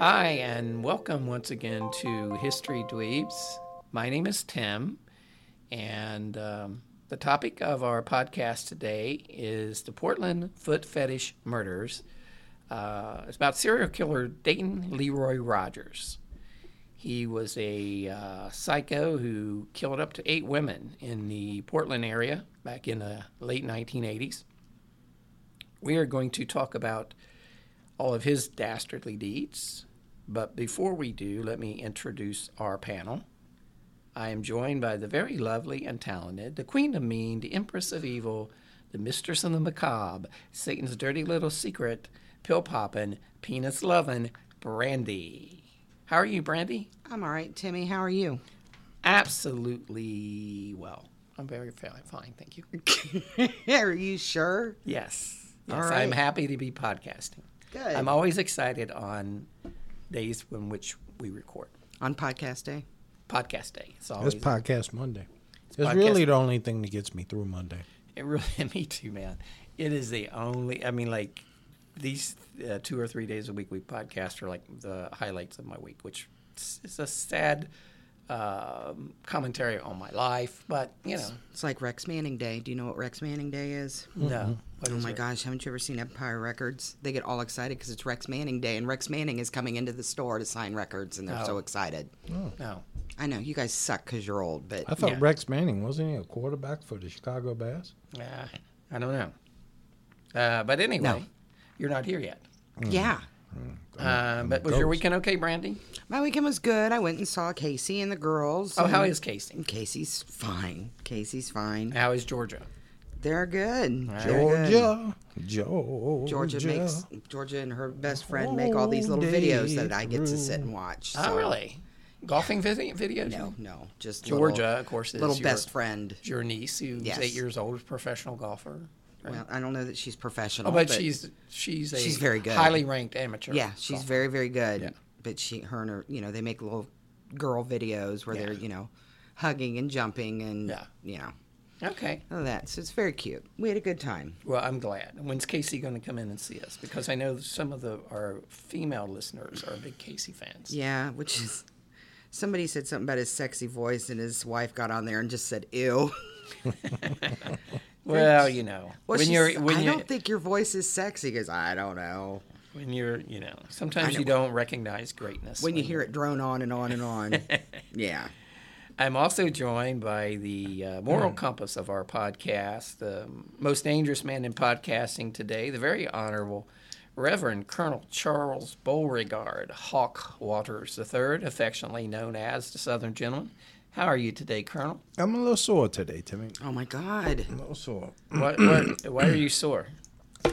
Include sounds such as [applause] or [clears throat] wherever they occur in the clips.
Hi, and welcome once again to History Dweebs. My name is Tim, and um, the topic of our podcast today is the Portland Foot Fetish Murders. Uh, it's about serial killer Dayton Leroy Rogers. He was a uh, psycho who killed up to eight women in the Portland area back in the late 1980s. We are going to talk about all of his dastardly deeds. But before we do, let me introduce our panel. I am joined by the very lovely and talented, the Queen of Mean, the Empress of Evil, the Mistress of the Macabre, Satan's dirty little secret, pill poppin', penis lovin', Brandy. How are you, Brandy? I'm all right, Timmy. How are you? Absolutely well. I'm very fine, fine thank you. [laughs] are you sure? Yes. Yes, I'm happy to be podcasting. Good. I'm always excited on days in which we record. On podcast day? Podcast day. It's It's always podcast Monday. It's, podcast- really the only thing that gets me through Monday. It really, [laughs] me too, man. It is the only. I mean, like these uh, two or three days a week we podcast are like the highlights of my week, which is is a sad um, commentary on my life. But you know, It's like Rex Manning Day. Do you know what Rex Manning Day is? no. What Oh my it? gosh, haven't you ever seen Empire Records? They get all excited because it's Rex Manning Day, and Rex Manning is coming into the store to sign records, and they're so Oh. excited. No. I know you guys suck because you're old, but I thought Yeah. Rex Manning wasn't he a quarterback for the Chicago Bears? Yeah, I don't know. Uh, but anyway, No. you're not here yet. yeah. Uh, but was your weekend okay, Brandy? My weekend was good. I went and saw Casey and the girls. Oh, how is Casey? Casey's fine. Casey's fine. How is Georgia? They're good. They're good. Georgia, Georgia, Georgia makes Georgia and her best friend make all these little videos that I get to sit and watch. Oh, really? Golfing vid- videos? No, no, just Georgia, little, of course, is little your, best friend. your niece who's Yes. eight years old, professional golfer. right? Well, I don't know that she's professional, Oh, but, she's she's a she's very good. highly ranked amateur. yeah, she's golfer. very very good. Yeah. But she, her, and her, you know, they make little girl videos where they're you know hugging and jumping and Yeah. you know okay. that. So it's very cute. We had a good time. Well, I'm glad. When's Casey going to come in and see us? Because I know some of the our female listeners are big Casey fans. Yeah, which is somebody said something about his sexy voice, and his wife got on there and just said "ew." [laughs] Well, you know, Well, when you're when I you don't think your voice is sexy because I don't know. when you're you know sometimes you don't recognize greatness When you hear it drone on and on and on, [laughs] yeah. I'm also joined by the uh, moral compass of our podcast, the most dangerous man in podcasting today, the very honorable Reverend Colonel Charles Beauregard Hawk Waters III, affectionately known as the Southern Gentleman. How are you today, Colonel? I'm a little sore today, Timmy. Oh my God. A little sore. What, what, why are you sore? [clears throat]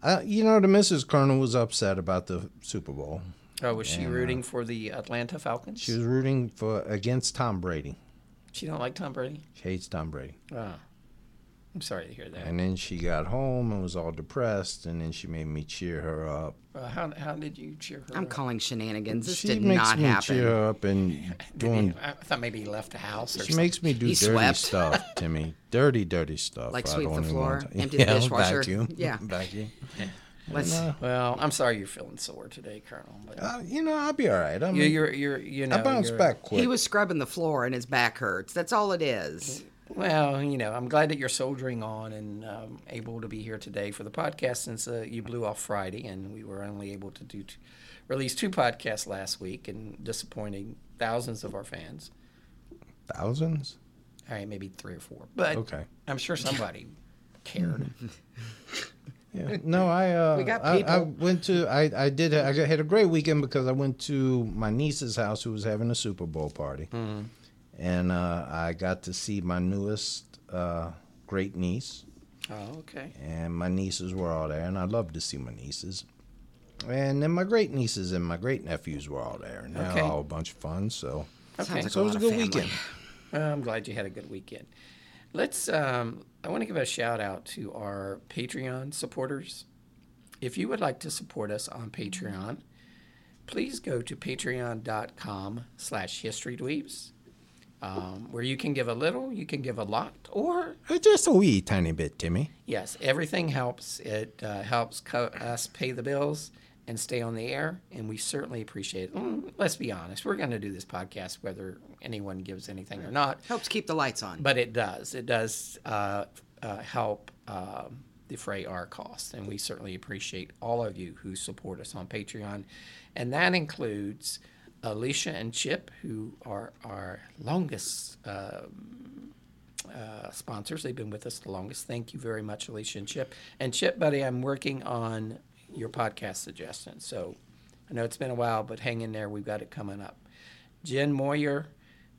Uh, you know, the Mrs. Colonel was upset about the Super Bowl. Oh, was she rooting for the Atlanta Falcons? She was rooting for against Tom Brady. She don't like Tom Brady. She hates Tom Brady. Oh, I'm sorry to hear that. And then she got home and was all depressed, and then she made me cheer her up. Uh, how, how did you cheer her? Up? I'm up? calling shenanigans. This she did makes not me happen. cheer her up and [laughs] Did he- doing. I thought maybe he left the house or She something. makes me do He dirty swept. stuff, Timmy. Dirty, dirty stuff. Like I sweep don't the even floor, want to- empty the [laughs] yeah, dishwasher. Vacuum. Yeah. [laughs] vacuum. Let's, And, uh, Well, I'm sorry you're feeling sore today, Colonel. But uh, you know, I'll be all right. I you, mean, you're, you're, you know, I bounce back quick. he was scrubbing the floor and his back hurts. That's all it is. Well, you know, I'm glad that you're soldiering on and um, able to be here today for the podcast since uh, you blew off Friday and we were only able to do t- release two podcasts last week and disappointing thousands of our fans. Thousands? All right, maybe three or four, but Okay. I'm sure somebody cared. [laughs] Yeah. [laughs] No, I uh, We got I, I went to I I did I had a great weekend because I went to my niece's house who was having a Super Bowl party, Mm-hmm. and uh, I got to see my newest uh, great niece, Oh, okay. and my nieces were all there, and I love to see my nieces. And then my great nieces and my great nephews were all there, and they Okay. all a bunch of fun. So, Okay. Like so it was a good family. weekend. Well, I'm glad you had a good weekend. Let's. Um, I want to give a shout out to our Patreon supporters. If you would like to support us on Patreon, please go to patreon.com slash historydweebs, um, where you can give a little, you can give a lot, or Uh, Just a wee tiny bit, Timmy. yes, everything helps. It uh, helps co- us pay the bills and stay on the air, and we certainly appreciate it. Mm, let's be honest, we're going to do this podcast whether anyone gives anything or not. Helps keep the lights on. But it does. It does uh, uh, help um, defray our costs, and we certainly appreciate all of you who support us on Patreon, and that includes Alicia and Chip, who are our longest. um uh, sponsors. They've been with us the longest. Thank you very much, Alicia and Chip. And Chip, buddy, I'm working on your podcast suggestions. So I know it's been a while, but hang in there. We've got it coming up. Jen Moyer,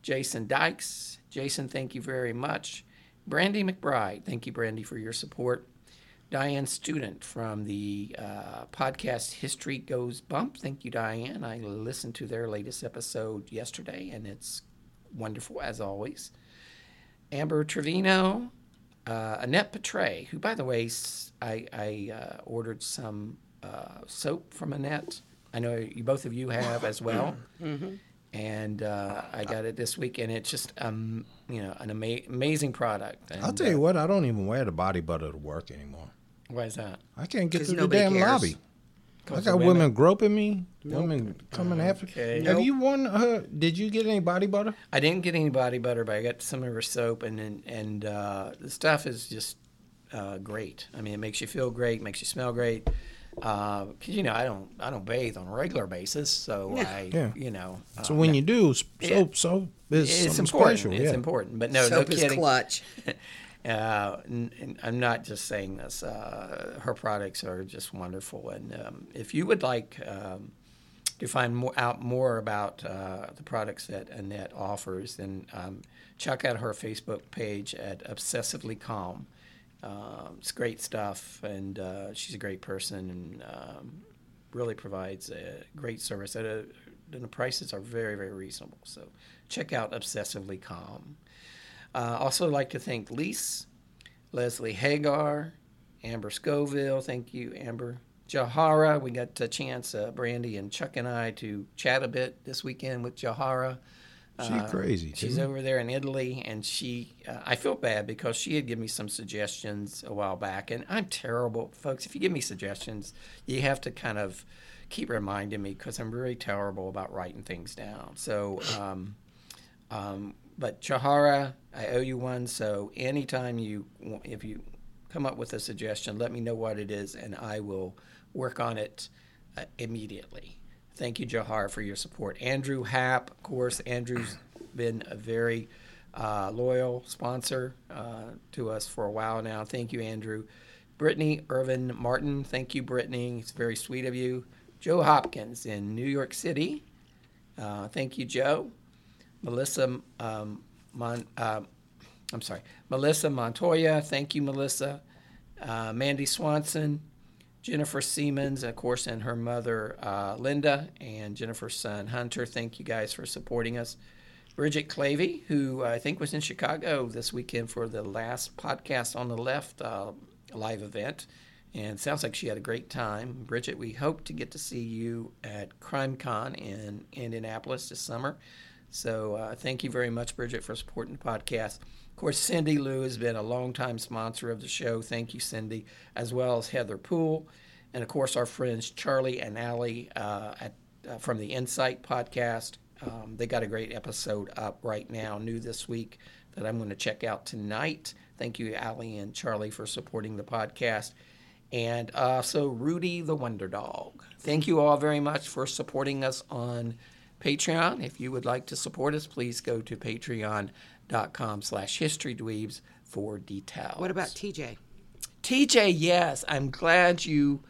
Jason Dykes. Jason, thank you very much. Brandy McBride, thank you, Brandy, for your support. Diane Student from the uh, podcast History Goes Bump. Thank you, Diane. I listened to their latest episode yesterday, and it's wonderful as always. Amber Trevino, uh, Annette Petray, who, by the way, I uh, ordered some uh, soap from Annette. I know you both of you have as well. [clears throat] And uh, I got it this week, and it's just um, you know an ama- amazing product. And, I'll tell you uh, what, I don't even wear the body butter to work anymore. Why is that? I can't get through the damn cares. lobby. I got women. women? groping me, women coming after. Okay. Have Nope. you won her? Did you get any body butter? I didn't get any body butter, but I got some of her soap, and and, and uh, the stuff is just uh, great. I mean, it makes you feel great, makes you smell great. Because you know, I don't I don't bathe on a regular basis, so I Yeah. you know. uh, So when you do, s- yeah. soap, soap is it's important. special. It's yeah. important, but no, Soap no is kidding. clutch. [laughs] Uh, n- and I'm not just saying this. Uh, her products are just wonderful, and um, if you would like um, to find more, out more about uh, the products that Annette offers, then um, check out her Facebook page at Obsessively Calm. Um, it's great stuff, and uh, she's a great person, and um, really provides a great service. At a, and the prices are very, very reasonable. So check out Obsessively Calm. Uh, also, like to thank Lise, Leslie Hagar, Amber Scoville. Thank you, Amber. Jahara, we got a chance, uh, Brandy and Chuck and I, to chat a bit this weekend with Jahara. She crazy. She's over there in Italy, and she. Uh, I feel bad because she had given me some suggestions a while back, and I'm terrible, folks. If you give me suggestions, you have to kind of keep reminding me because I'm really terrible about writing things down. So, um, um, but Jahara, I owe you one. So anytime you, if you come up with a suggestion, let me know what it is, and I will work on it uh, immediately. Thank you, Jahar, for your support. Andrew Happ, of course, Andrew's been a very uh, loyal sponsor uh, to us for a while now. Thank you, Andrew. Brittany Irvin Martin, thank you, Brittany. It's very sweet of you. Joe Hopkins in New York City. Uh, thank you, Joe. Melissa, um, Mon, uh, I'm sorry, Melissa Montoya. Thank you, Melissa. Uh, Mandy Swanson, Jennifer Siemens, of course, and her mother, uh, Linda, and Jennifer's son, Hunter. Thank you guys for supporting us. Bridget Clavey, who I think was in Chicago this weekend for the last podcast on the left uh, live event. And sounds like she had a great time. Bridget, we hope to get to see you at CrimeCon in Indianapolis this summer. So uh, thank you very much, Bridget, for supporting the podcast. Of course, Cindy Lou has been a longtime sponsor of the show. Thank you, Cindy, as well as Heather Poole. And of course, our friends Charlie and Allie uh, at, uh, from the Insight podcast. Um, they got a great episode up right now, new this week, that I'm going to check out tonight. Thank you, Allie and Charlie, for supporting the podcast. And so, Rudy the Wonder Dog. Thank you all very much for supporting us on Patreon. If you would like to support us, please go to patreon.com slash historydweebs for details. What about TJ? TJ, yes, I'm glad you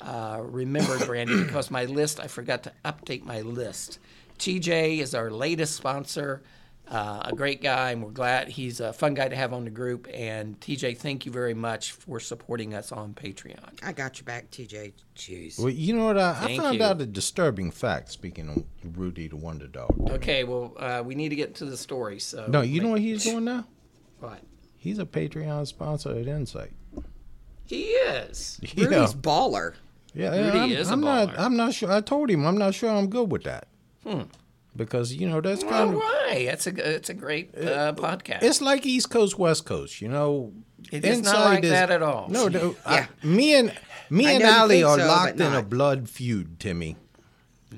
uh, remembered, [coughs] Brandy, because my list, I forgot to update my list. TJ is our latest sponsor, uh, a great guy, and we're glad he's a fun guy to have on the group. And TJ, thank you very much for supporting us on Patreon. I got your back, TJ. Jeez. Well, you know what? I, I found you. out a disturbing fact. Speaking of Rudy the Wonder Dog. Okay, well, uh, we need to get to the story. So No, you know what he's doing now? what? He's a Patreon sponsor at Insight. He is. [laughs] Rudy's baller. Yeah, Rudy I'm, is a I'm not. baller. I'm not sure. I told him I'm not sure I'm good with that. Because you know that's Well, kind of. why? That's a it's a great uh, podcast. It's like East Coast, West Coast. You know, It is not like that at all. No, no [laughs] Yeah. I, me and me I and Allie are so, locked in a blood feud, Timmy.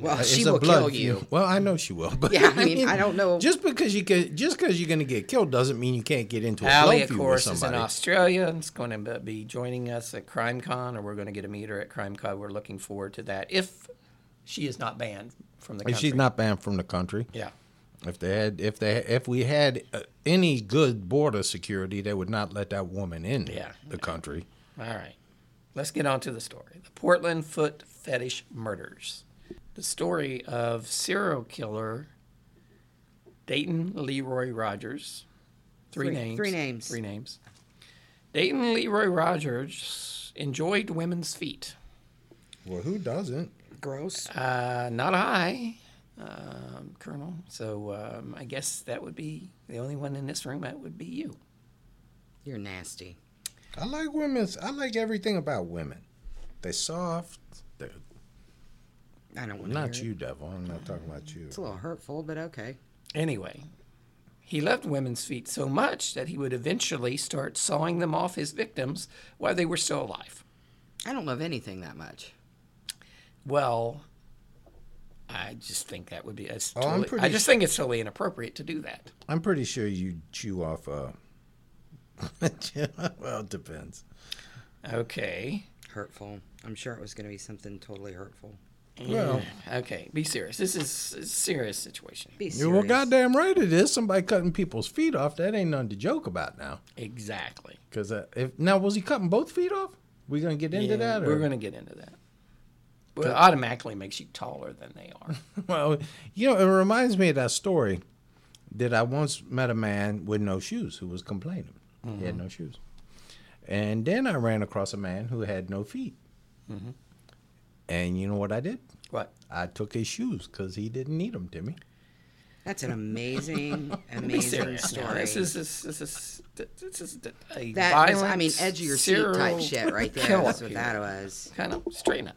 Well, It's she will blood kill feud. you. Well, I know she will. [laughs] But Yeah, I mean, I don't know. Just because you can, just because you're going to get killed doesn't mean you can't get into a Allie, blood of course, with is in. Australia and is going to be joining us at CrimeCon, or we're going to get to meet her at CrimeCon. We're looking forward to that. If she is not banned from the If country. she's not banned from the country. Yeah. If they had, if they, if we had uh, any good border security, they would not let that woman in Yeah. the country. All right. Let's get on to the story. The Portland Foot Fetish Murders. The story of serial killer Dayton Leroy Rogers. Three, Three- names. three names. Three names. Dayton Leroy Rogers enjoyed women's feet. Well, who doesn't? Gross. Uh, not I, um, Colonel. So um, I guess that would be the only one in this room. That would be you. You're nasty. I like women's. I like everything about women. They're soft. They're I don't want to not hear you, It. devil. I'm not talking about you. It's a little hurtful, but okay. Anyway, he loved women's feet so much that he would eventually start sawing them off his victims while they were still alive. I don't love anything that much. Well, I just think that would be. That's Oh, I'm totally, pretty I just think it's totally inappropriate to do that. I'm pretty sure you chew off. Uh, [laughs] well, it depends. Okay. Hurtful. I'm sure it was going to be something totally hurtful. Well, Okay. Be serious. This is a serious situation. Be serious. You're well, goddamn right it is. Somebody cutting people's feet off. That ain't nothing to joke about now. Exactly. Because uh, if now was he cutting both feet off? We gonna get into Yeah, that? Or? We're going to get into that. Well, it automatically makes you taller than they are. [laughs] Well, you know, it reminds me of that story that I once met a man with no shoes who was complaining. He had mm-hmm. no shoes. And then I ran across a man who had no feet. Mm-hmm. And you know what I did? what? I took his shoes because he didn't need them, Timmy. That's an amazing, [laughs] amazing story. This is this, this is this is a that violent was, I mean, edge of your seat type shit right [laughs] there. That's what that was. Kind of straighten up.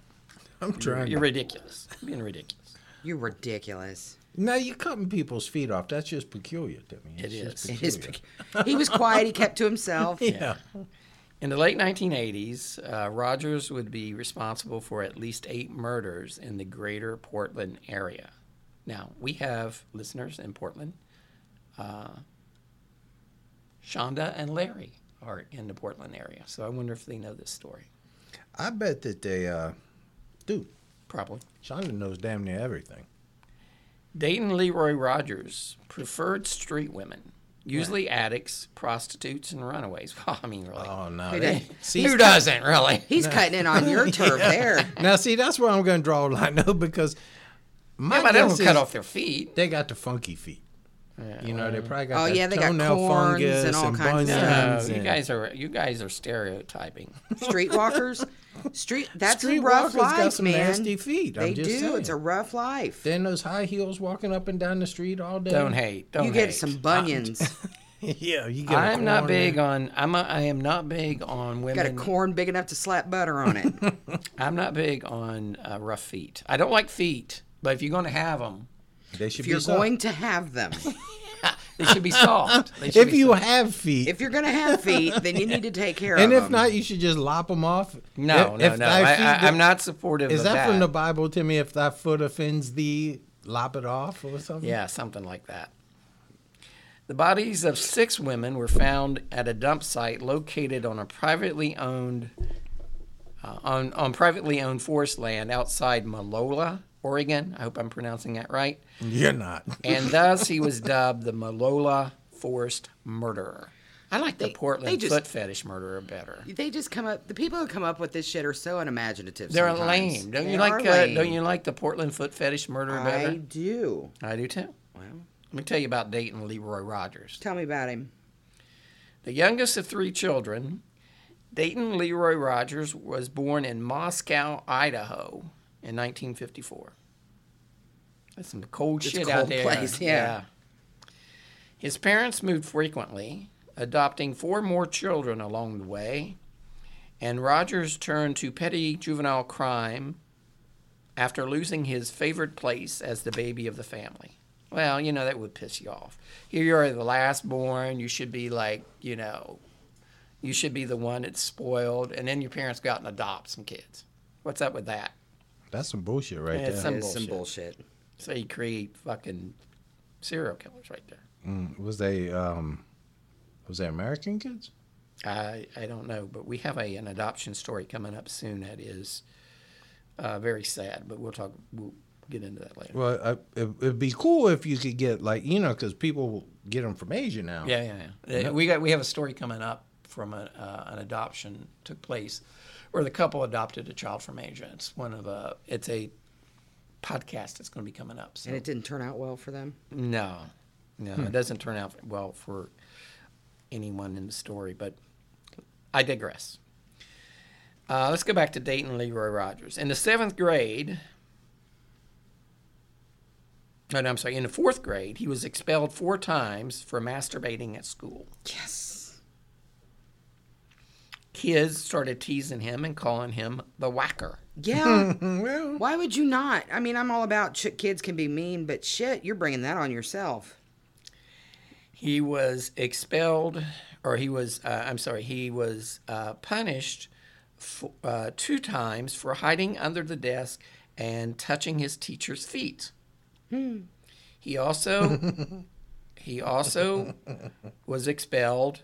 I'm trying. You're ridiculous. You're being ridiculous. You're ridiculous. now you're cutting people's feet off. That's just peculiar, to me. It's just is. It is peculiar. he was quiet. He kept to himself. [laughs] Yeah. In the late 1980s, uh, Rogers would be responsible for at least eight murders in the greater Portland area. Now, we have listeners in Portland. Uh, Shonda and Larry are in the Portland area, so I wonder if they know this story. I bet that they uh, do. Probably. Shonda knows damn near everything. Dayton Leroy Rogers preferred street women, usually addicts, prostitutes, and runaways. Well, [laughs] I mean, really. Oh no. [laughs] Who they- did? see, Who doesn't, really? He's cutting in on your [laughs] turf there. now see, that's where I'm going to draw a line, though, because my Yeah, but they guess don't cut off their feet. They got the funky feet. You know, they probably got Oh, yeah, they got toenail corns and all and kinds of stuff. No, you guys are you guys are stereotyping. [laughs] Streetwalkers, street. That's a Streetwalkers rough got life, some man. nasty feet, I'm They just do. saying. It's a rough life. Then those high heels walking up and down the street all day. Don't hate. Don't you get hate. some bunions. [laughs] yeah, you get. a I'm not big on. I'm. A, I am not big on women. Got a corn big enough to slap butter on it. [laughs] I'm not big on uh, rough feet. I don't like feet, but if you're going to have them, They should if be you're soft. going to have them, [laughs] they should be soft. Should If be you soft. have feet, if you're going to have feet, then you need to take care and of them. And if not, you should just lop them off. no, If- no, if no. I, I, I'm not supportive Is of that, that. from the Bible, Timmy? If thy foot offends thee, lop it off or something. Yeah, something like that. The bodies of six women were found at a dump site located on a privately owned uh, on, on privately owned forest land outside Malola, Oregon. I hope I'm pronouncing that right. You're not. [laughs] And thus he was dubbed the Malola Forest Murderer. I like the Portland they just- foot fetish murderer better. They just come up. The people who come up with this shit are so unimaginative. They're sometimes. lame. Don't They you like? Uh, don't you like the Portland foot fetish murderer I better? I do. I do too. Well, Let me tell you about Dayton Leroy Rogers. tell me about him. The youngest of three children, Dayton Leroy Rogers was born in Moscow, Idaho in 1954. That's some cold It's a shit out cold there. place, yeah. His parents moved frequently, adopting four more children along the way, and Rogers turned to petty juvenile crime after losing his favorite place as the baby of the family. Well, you know, that would piss you off. Here you are, the last born. You should be like, you know, you should be the one that's spoiled, and then your parents go out and adopt some kids. What's up with that? That's some bullshit right Yeah, it's there. some It's some bullshit. bullshit. So you create fucking serial killers right there. Mm, was they um, was they American kids? I I don't know, but we have a an adoption story coming up soon that is uh, very sad. But we'll talk. We'll get into that later. Well, I, it, it'd be cool if you could get like you know because people get them from Asia now. Yeah, yeah, yeah. Uh, We got we have a story coming up from a, uh, an adoption took place, where the couple adopted a child from Asia. It's one of a it's a podcast that's going to be coming up. So And it didn't turn out well for them. no, no, it doesn't turn out well for anyone in the story. But I digress. Uh, let's go back to Dayton Leroy Rogers. In the seventh grade, no, no, I'm sorry, in the fourth grade, he was expelled four times for masturbating at school. Yes. Kids started teasing him and calling him the whacker. Yeah. [laughs] Well, Why would you not? I mean, I'm all about ch- kids can be mean, but shit, you're bringing that on yourself. He was expelled, or he was, uh, I'm sorry, he was uh, punished for, uh, two times for hiding under the desk and touching his teacher's feet. He also, [laughs] he also was expelled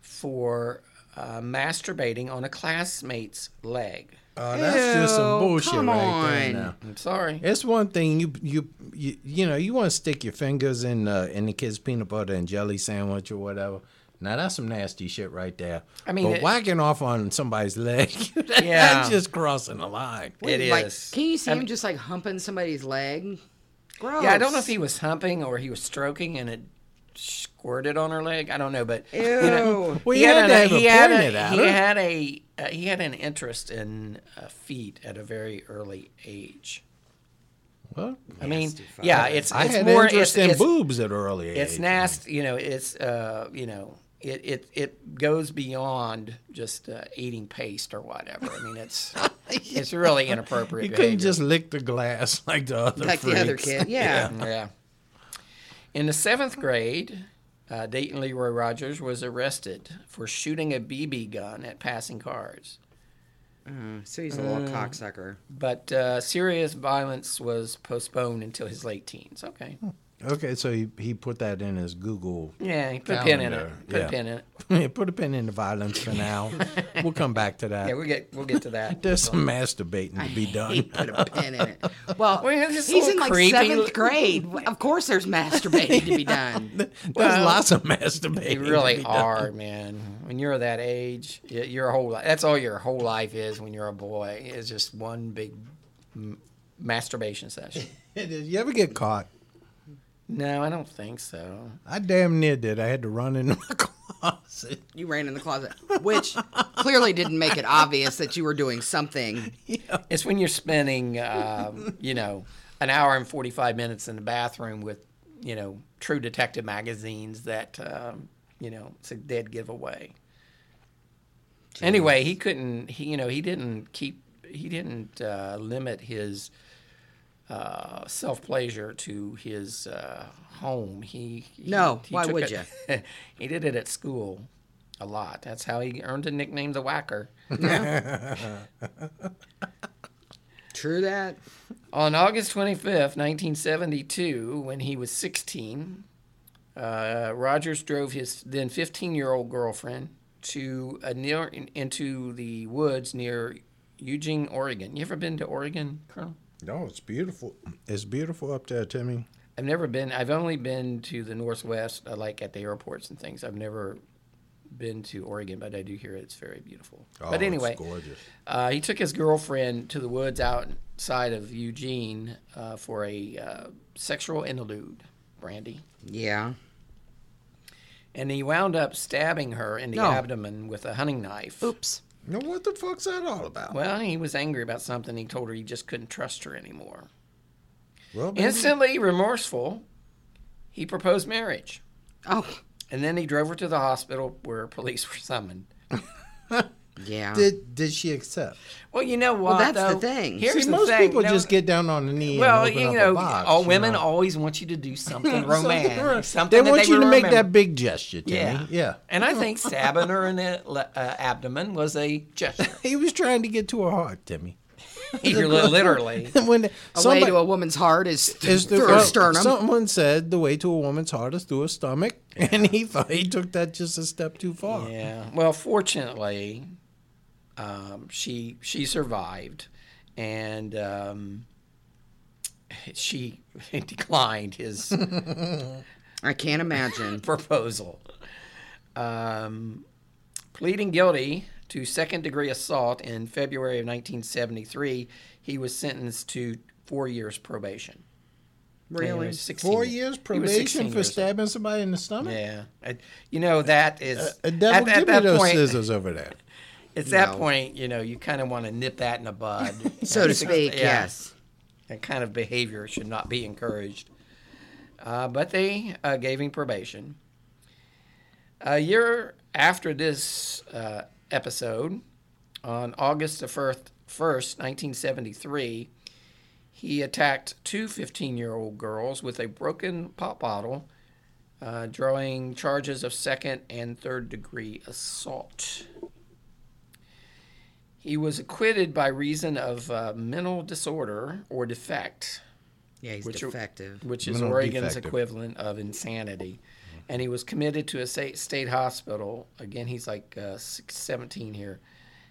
for uh, masturbating on a classmate's leg. oh, that's just some bullshit come right there. on. Now. I'm sorry. It's one thing you you you, you know you want to stick your fingers in uh, in the kid's peanut butter and jelly sandwich or whatever. Now that's some nasty shit right there. I mean, but it- whacking off on somebody's leg, [laughs] that's Yeah. just crossing the line. It like, is. Can you see him just like humping somebody's leg? Gross. Yeah, I don't know if he was humping or he was stroking and it squirted on her leg. I don't know, but Ew. you know, Well, you had to have he it had pointed a, at he had a uh, he had an interest in uh, feet at a very early age. Well, I mean, yeah, it's I it's had more interest it's, in it's, boobs at an early age. it's nasty. You know, it's uh, you know, it it it goes beyond just uh, eating paste or whatever. I mean, it's [laughs] it's really inappropriate. You couldn't behavior. just lick the glass [laughs] like the other like the other freaks. kid. Yeah. Yeah. In the seventh grade, uh, Dayton Leroy Rogers was arrested for shooting a BB gun at passing cars. Uh, so he's a little Mm. cocksucker. But uh, serious violence was postponed until his late teens. Okay. Okay, so he, he put that in his Google. Yeah, he put a pin in it. Put yeah. a pin in it. [laughs] put a pin in the violence for now. [laughs] we'll come back to that. Yeah, we'll get we'll get to that. [laughs] There's some masturbating to be He done. put a pin in it. Well, Well, it's just a he's little in like creepy. seventh grade. Of course, there's masturbating to be done. There's Well, lots of masturbating. They to really be done. man. When you're that age, your whole li- that's all your whole life is when you're a boy. Is just one big m- masturbation session. Did you ever get caught? No, I don't think so. I damn near did. I had to run into my [laughs] closet. You ran in the closet, which clearly didn't make it obvious that you were doing something. It's when you're spending, um, you know, an hour and 45 minutes in the bathroom with, you know, True Detective magazines that, um, you know, it's a dead giveaway. Anyway, he couldn't, he, you know, he didn't keep, he didn't uh, limit his uh, self pleasure to his uh, home. He, he No, he why would it- [laughs] he did it at school a lot. That's how he earned the nickname the Whacker. [laughs] True that. On August 25th, 1972, when he was 16, uh, Rogers drove his then 15 year old girlfriend to a near into the woods near Eugene, Oregon. You ever been to Oregon, Colonel? No, it's beautiful. It's beautiful up there, Timmy. I've never been. I've only been to the Northwest, uh, like at the airports and things. I've never been to Oregon, but I do hear it's very beautiful. Oh, but it's anyway, gorgeous. Uh, he took his girlfriend to the woods outside of Eugene uh, for a uh, sexual interlude, Brandy. Yeah. And he wound up stabbing her in the No. abdomen with a hunting knife. Oops. Now, what the fuck's that all about? Well, he was angry about something. He told her he just couldn't trust her anymore. Well, baby, Instantly remorseful, he proposed marriage. Oh. And then he drove her to the hospital where police were summoned. [laughs] Yeah. did did she accept? Well, you know what? that's the thing. Here's See, the most thing. people no- just get down on the knee. Well, and open you up know, a box, all you women know. always want you to do [laughs] something Something romantic. [laughs] right. Something they that want you will to make that big gesture, Timmy. Yeah, yeah. And I think stabbing her in the [laughs] uh, abdomen was a gesture. He was trying to get to her heart, Timmy. You're li- literally. when a way to a woman's heart is, is the, through well, her sternum. Someone said the way to a woman's heart is through her stomach, and he thought he took that just a step too far. Yeah. Well, fortunately, um, she she survived, and um, she [laughs] declined his [laughs] I can't imagine. [laughs] proposal. Um, pleading guilty to second degree assault in February of 1973, he was sentenced to four years probation. Really? was 16 Four years- years was probation for years old. stabbing somebody in the stomach. Yeah, I- you know that is Uh, devil, at, at give me that those point. scissors over there. It's that No. point, you know, you kind of want to nip that in the bud, [laughs] So to speak, yeah. yes. That kind of behavior should not be encouraged. Uh, but they uh, gave him probation. A year after this uh, episode, on August the 1st, 1st, 1973, he attacked two 15 year old girls with a broken pop bottle, uh, drawing charges of second and third degree assault. He was acquitted by reason of uh, mental disorder or defect, Yeah, he's Which are- defective. which is Mental Oregon's defective. equivalent of insanity. And he was committed to a state, state hospital. Again, he's like uh, 17 here.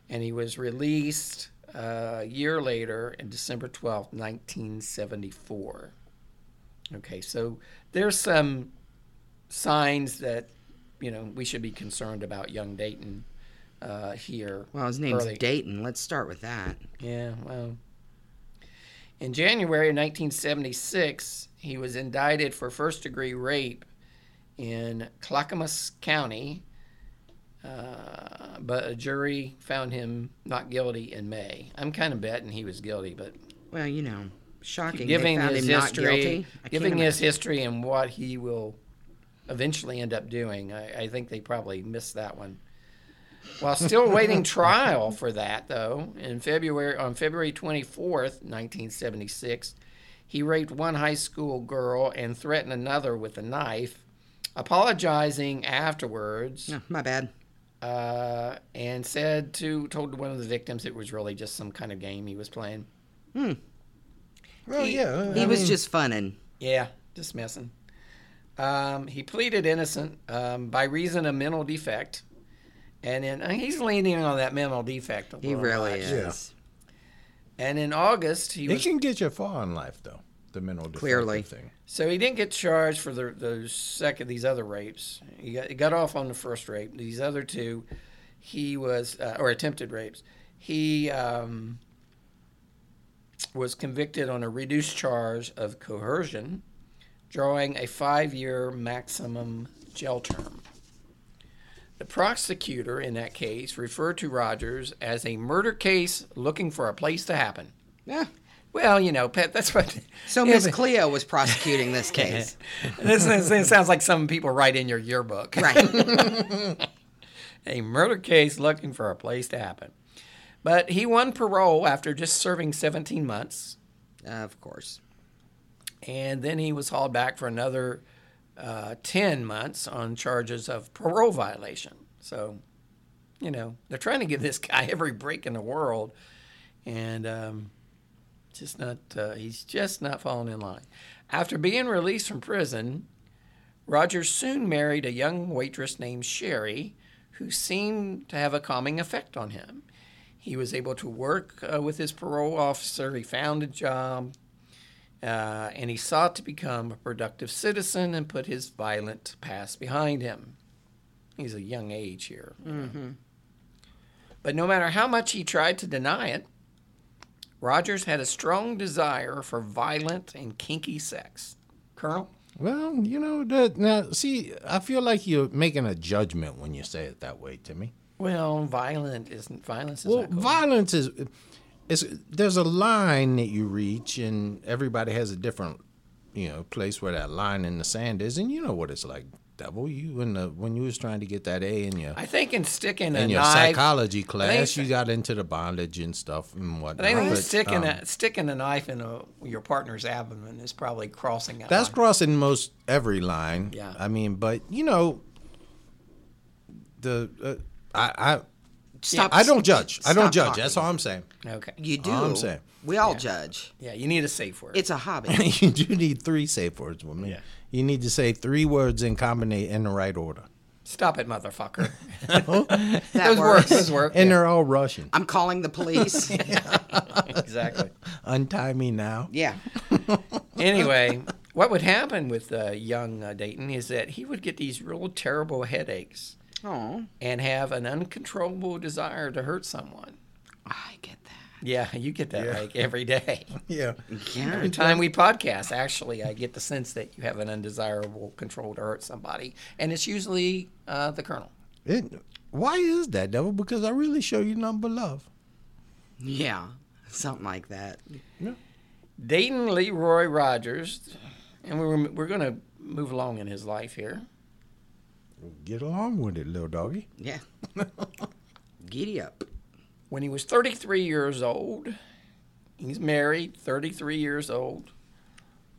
And he was released uh, a year later, in December 12th, 1974. Okay, so there's some signs that, you know, we should be concerned about young Dayton uh, here. Well, his name's early. Dayton. Let's start with that. Yeah, well. In January of 1976, he was indicted for first degree rape in Clackamas County, uh, but a jury found him not guilty in May. I'm kind of betting he was guilty, but Well, you know, shocking. giving they found his him not history, giving his history and what he will eventually end up doing, I, I think they probably missed that one. While still awaiting trial for that, though, in February on February 24th, 1976, he raped one high school girl and threatened another with a knife, apologizing afterwards No, my bad. uh, and said to told one of the victims it was really just some kind of game he was playing. Well, He- yeah. He I was mean, just funning. Yeah, just messing. Um, he pleaded innocent um, by reason of mental defect, and in, uh, he's leaning on that mental defect. A lot. He really much. is. And in August, he It was can get you far in life, though. The mental defective Clearly. thing. so he didn't get charged for the those second these other rapes. He got, he got off on the first rape. These other two, he was uh, or attempted rapes. He um, was convicted on a reduced charge of coercion, drawing a five year maximum jail term. The prosecutor in that case referred to Rogers as a murder case looking for a place to happen. Yeah. Well, you know, Pet, that's what. [laughs] So Miss Cleo was prosecuting this case. [laughs] this, this, this sounds like some people write in your yearbook. right. [laughs] a murder case looking for a place to happen. But he won parole after just serving 17 months, of course. and then he was hauled back for another uh, 10 months on charges of parole violation. So, you know, they're trying to give this guy [laughs] every break in the world, and um, just not, uh, he's just not falling in line. After being released from prison, Rogers soon married a young waitress named Sherry, who seemed to have a calming effect on him. He was able to work uh, with his parole officer, he found a job, uh, and he sought to become a productive citizen and put his violent past behind him. He's a young age here. Mm-hmm. But no matter how much he tried to deny it, Rogers had a strong desire for violent and kinky sex. Colonel? Well, you know that now. See, I feel like you're making a judgment when you say it that way to me. Well, violent isn't violence. Is Well, not cool. violence is, is there's a line that you reach, and everybody has a different, you know, place where that line in the sand is, and you know what it's like, devil. You in the when you was trying to get that A in your I think in sticking a in your knife, psychology class, you got into the bondage and stuff and whatnot. I think but, sticking um, a sticking a knife in a, your partner's abdomen is probably crossing that. That's line. crossing most every line. Yeah. I mean, but you know, the uh, I I Stop. I don't judge. I don't stop judge. talking. That's all I'm saying. okay. You do. All I'm saying. We all judge. Yeah, you need a safe word. It's a hobby. [laughs] you do need three safe words with me. Yeah. You need to say three words and combine in the right order. Stop it, motherfucker. [laughs] That those work. works. Those work. And yeah. they're all Russian. I'm calling the police. [laughs] exactly. Untie me now. yeah. anyway, what would happen with uh, young uh, Dayton is that he would get these real terrible headaches Oh, and have an uncontrollable desire to hurt someone. I get that. Yeah, you get that like every day. [laughs] Yeah. Yeah. Every time we podcast, actually, I get the sense that you have an undesirable control to hurt somebody, and it's usually uh, the colonel. It, why is that, devil? Because I really show you nothing but love. Yeah. Something like that. Dayton Leroy Rogers, and we're we're going to move along in his life here. Get along with it, little doggy. Yeah. [laughs] Giddy up. When he was 33 years old, he's married, 33 years old,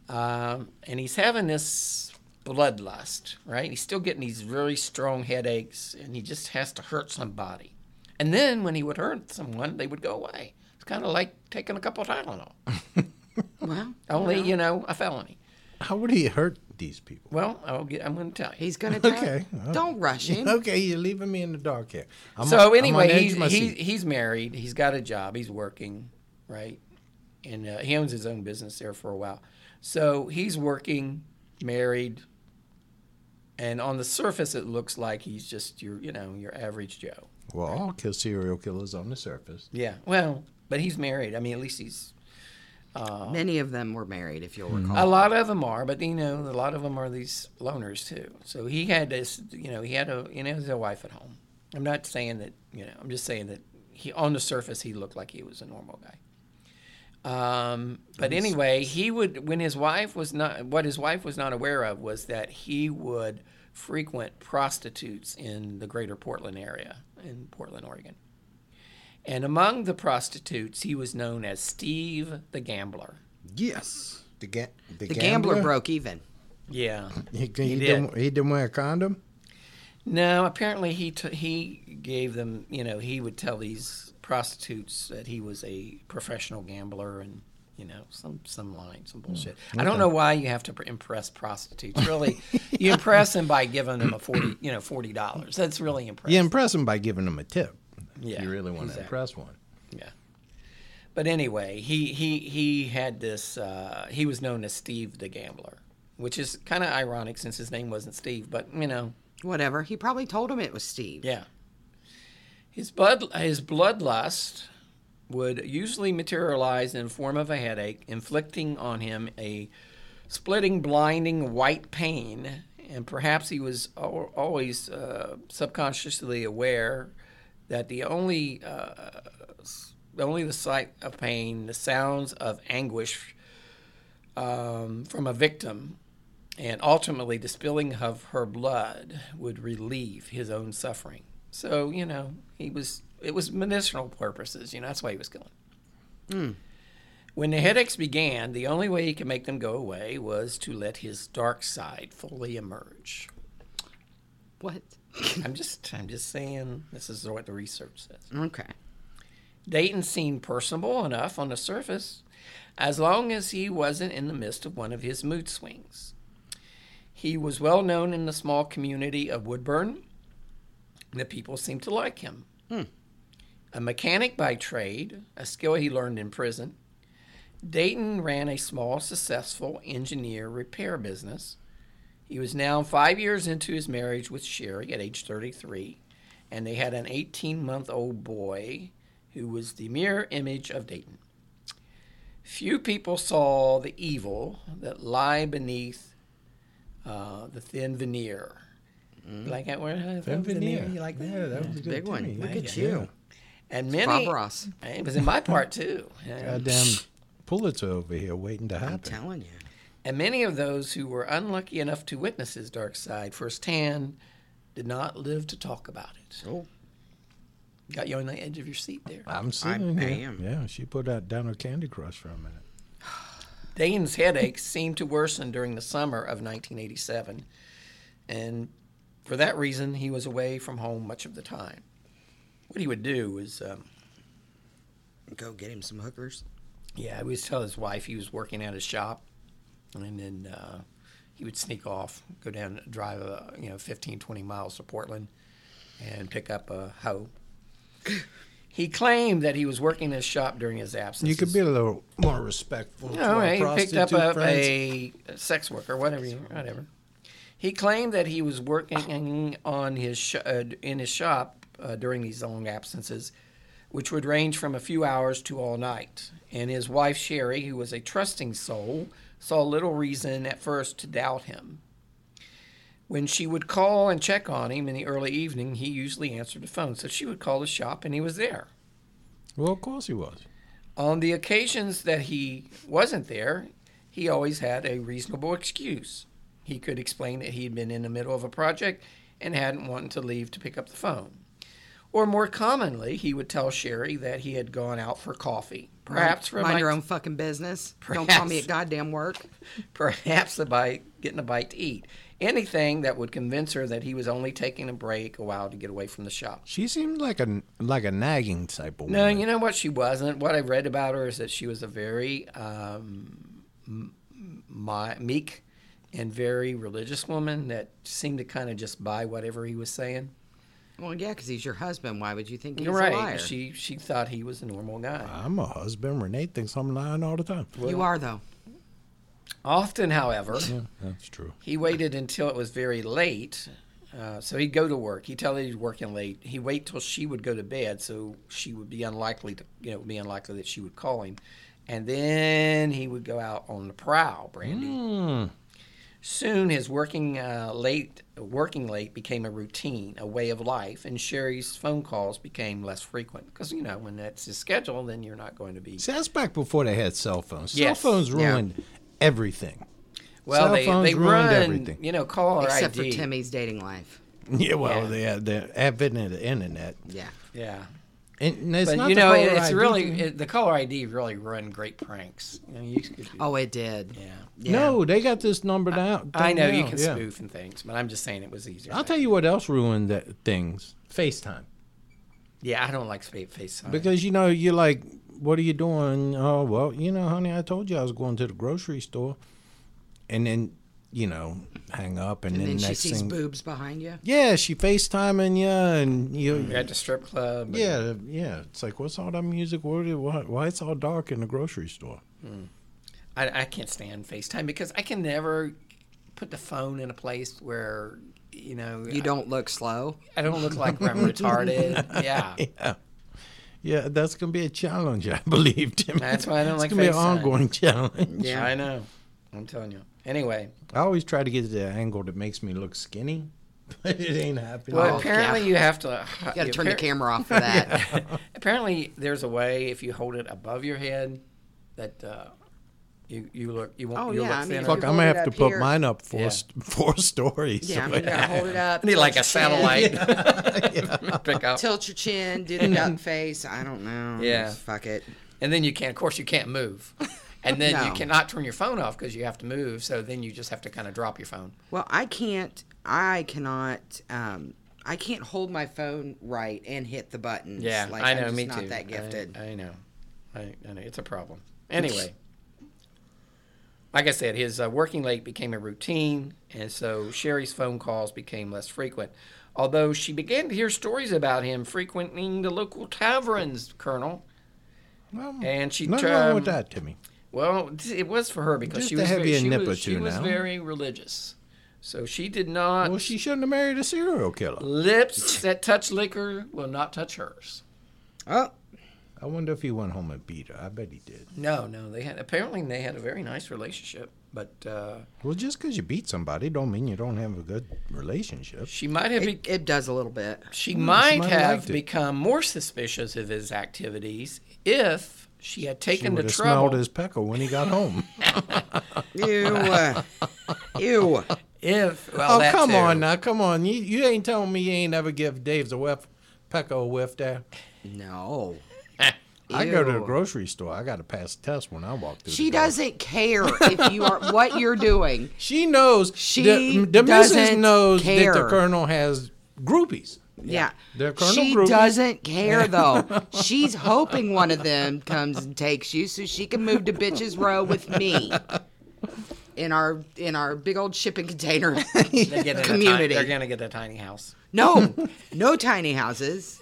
um, and he's having this bloodlust, right? He's still getting these really strong headaches, and he just has to hurt somebody. And then when he would hurt someone, they would go away. It's kind of like taking a couple of Tylenol, [laughs] Well, only you know a felony. How would he hurt these people? Well, I'll get, I'm going to tell you. he's gonna [laughs] tell. Okay. Don't rush him. [laughs] Okay, you're leaving me in the dark here. I'm so I'm anyway, edge he's of my he's, seat. he's married. He's got a job. He's working, right? And uh, he owns his own business there for a while. So he's working, married, and on the surface, it looks like he's just your you know your average Joe. Well, all kill serial killers on the surface. Yeah. Well, but he's married. I mean, at least he's. Many of them were married, if you'll recall. A lot of them are, but you know, a lot of them are these loners too. So he had this, you know, he had a, you know, his wife at home. I'm not saying that, you know, I'm just saying that he, on the surface, he looked like he was a normal guy. Um, but anyway, he would, when his wife was not, what his wife was not aware of was that he would frequent prostitutes in the greater Portland area, in Portland, Oregon. And among the prostitutes, he was known as Steve the Gambler. Yes. The, ga- the gambler broke even. Yeah. [laughs] He, he, He didn't, he didn't wear a condom? No, apparently he t- he gave them, you know, he would tell these prostitutes that he was a professional gambler and you know some some line, some bullshit. Mm. I don't know why you have to impress prostitutes. Really, you impress them by giving them a forty, you know, forty dollars. That's really impressive. You impress them by giving them a tip. Yeah, you really want exactly. to impress one. Yeah. But anyway, he he he had this. Uh, he was known as Steve the Gambler, which is kind of ironic since his name wasn't Steve. But you know, Whatever. He probably told him it was Steve. Yeah. His blood his bloodlust would usually materialize in the form of a headache, inflicting on him a splitting, blinding white pain, and perhaps he was always uh, subconsciously aware that the only uh, only the sight of pain, the sounds of anguish um, from a victim, and ultimately the spilling of her blood would relieve his own suffering. So you know he was it was medicinal purposes. You know that's why he was killing. When the headaches began, the only way he could make them go away was to let his dark side fully emerge. What? [laughs] I'm just I'm just saying this is what the research says. Okay. Dayton seemed personable enough on the surface, as long as he wasn't in the midst of one of his mood swings. He was well known in the small community of Woodburn. The people seemed to like him. Hmm. A mechanic by trade, a skill he learned in prison, Dayton ran a small, successful engineer repair business. He was now five years into his marriage with Sherry at age 33, and they had an 18 month old boy who was the mirror image of Dayton. Few people saw the evil that lie beneath uh, the thin veneer. You like that word? Thin veneer. You like that? Yeah, that was a good Big one. Look Yeah. at you. And many. Bob Ross. [laughs] It was in my part too. Yeah. Goddamn Pulitzer over here waiting to happen. I'm telling you. And many of those who were unlucky enough to witness his dark side firsthand did not live to talk about it. Oh, Got you on the edge of your seat there. I'm sitting I here. am. Yeah, she put out down her Candy Crush for a minute. [sighs] Dane's headaches seemed to worsen during the summer of 1987, and for that reason, he was away from home much of the time. What he would do was um, go get him some hookers. yeah, he would tell his wife he was working at his shop, and then uh, he would sneak off, go down, drive, uh, you know, 15, 20 miles to Portland, and pick up a hoe. He claimed that he was working his shop during his absence. You could be a little more respectful. to No, our he picked up prostitute a, a sex worker, whatever, you, whatever. He claimed that he was working on his sh- uh, in his shop uh, during these long absences, which would range from a few hours to all night. And his wife Sherry, who was a trusting soul, saw little reason at first to doubt him. When she would call and check on him in the early evening, he usually answered the phone. So she would call the shop, and he was there. Well, of course he was. On the occasions that he wasn't there, he always had a reasonable excuse. He could explain that he had been in the middle of a project and hadn't wanted to leave to pick up the phone. Or more commonly, he would tell Sherry that he had gone out for coffee, perhaps for a Mind bite, your own fucking business. Don't call me at goddamn work. [laughs] perhaps a bite, getting a bite to eat. Anything that would convince her that he was only taking a break a while to get away from the shop. She seemed like a like a nagging type of No, woman. No, you know what? She wasn't. What I read about her is that she was a very um, m- mi- meek and very religious woman that seemed to kind of just buy whatever he was saying. Well, yeah, because he's your husband. Why would you think he's You're a liar? She she thought he was a normal guy. I'm a husband. Renee thinks I'm lying all the time. you are though. Often, however, Yeah, that's true. he waited until it was very late. Uh, so he'd go to work. He'd tell her he's working late. He'd wait till she would go to bed, so she would be unlikely to, you know, it would be unlikely that she would call him, and then he would go out on the prowl. Brandy. Soon, his working uh, late, working late became a routine, a way of life, and Sherry's phone calls became less frequent because you know when that's his schedule, then you're not going to be. See, that's back before they had cell phones. Yes. Cell phones Yeah. ruined everything. Well, Cell they phones they ruined run, everything. you know, caller Except ID. for Timmy's dating life. [laughs] Yeah, well, Yeah. they had the advent of the internet. Yeah. Yeah. And it's but not you the know, caller it's ID really it, the caller ID really run great pranks. You know, you could do, Oh, it did. yeah. Yeah. No, they got this number down. I know thing you can yeah. spoof and things, but I'm just saying it was easier. I'll tell you what else ruined that things. FaceTime. Yeah, I don't like FaceTime. Because you know, you're like, what are you doing? Oh well, you know, honey, I told you I was going to the grocery store. And then, you know, hang up and, And then, then she next sees thing boobs behind you. Yeah, she FaceTiming you and you You're at the strip club. and- Yeah, yeah. It's like, what's all that music? What, why, why it's all dark in the grocery store? Hmm. I, I can't stand FaceTime because I can never put the phone in a place where you know You don't look slow. I, I don't look like I'm retarded. [laughs] Yeah. Yeah. Yeah, that's gonna be a challenge, I [laughs] believe. Tim. That's why I don't it's like gonna be an ongoing [laughs] challenge. Yeah. I know. I'm telling you. Anyway, I always try to get to the angle that makes me look skinny, [laughs] but it ain't happening. well, Oh, apparently yeah. you have to. You got to turn the camera off for that. [laughs] Apparently, there's a way if you hold it above your head that uh, you you look you won't Oh, you yeah, look I mean, thinner. if Fuck, I'm gonna hold have to up put here- mine up four Yeah. st- four stories. Yeah, [laughs] you gotta hold it up. I need like a tilt your chin, satellite. Pick up. Tilt your chin, do the duck face. I don't know. Yeah. Just fuck it. And then you can't, of course, you can't move. And then you cannot turn your phone off because you have to move. So then you just have to kind of drop your phone. Well, I can't. I cannot. Um, I can't hold my phone right and hit the buttons. Yeah, like, I know. I'm just me not too. that gifted. I, I know. I, I know. It's a problem. Anyway, like I said, his uh, working late became a routine, and so Sherry's phone calls became less frequent. Although she began to hear stories about him frequenting the local taverns, Colonel. Well, And she nothing um, wrong with that, Timmy. Well, it was for her because Just she was have very, she was, she was now. very religious, so she did not. Well, she shouldn't have married a serial killer. lips that touch liquor will not touch hers. Oh, I wonder if he went home and beat her. I bet he did. No, no, they had apparently they had a very nice relationship, but uh, Well, just because you beat somebody don't mean you don't have a good relationship. she might have it, be- it does a little bit. she Hmm, might might have have become more suspicious of his activities if she had She taken the have trouble. smelled his pecker when he got home. [laughs] Ew. uh, Ew. If well, oh, that come too. on now, come on. You you ain't telling me you ain't ever give Dave's a whiff, pecker a whiff there. No. [laughs] I go to the grocery store. I got to pass the test when I walk through. She the doesn't care if you are [laughs] what you're doing. She knows. She the, the doesn't knows that the colonel has groupies. Yeah. They're Colonel she Groupies. doesn't care [laughs] though. She's hoping one of them comes and takes you so she can move to bitches row with me. In our in our big old shipping container They get in a ti- [laughs] community. they're gonna get a tiny house. No, [laughs] no tiny houses.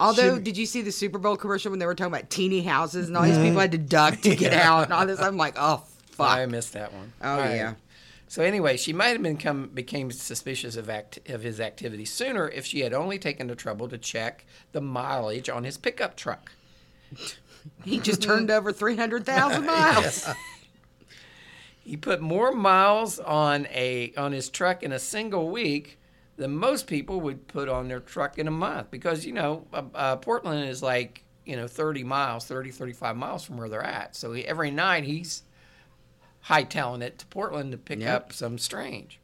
Although, did you see the Super Bowl commercial when they were talking about teeny houses and all these people had to duck to get out and all this? I'm like, oh fuck. I missed that one. Oh, All right. So anyway, she might have become became suspicious of act, of his activity sooner if she had only taken the trouble to check the mileage on his pickup truck. He just turned over three hundred thousand [laughs] miles. He put more miles on a on his truck in a single week than most people would put on their truck in a month because you know uh, uh, Portland is like you know 30 miles 30 35 miles from where they're at so he, every night he's hightailing it to Portland to pick Yep. up some strange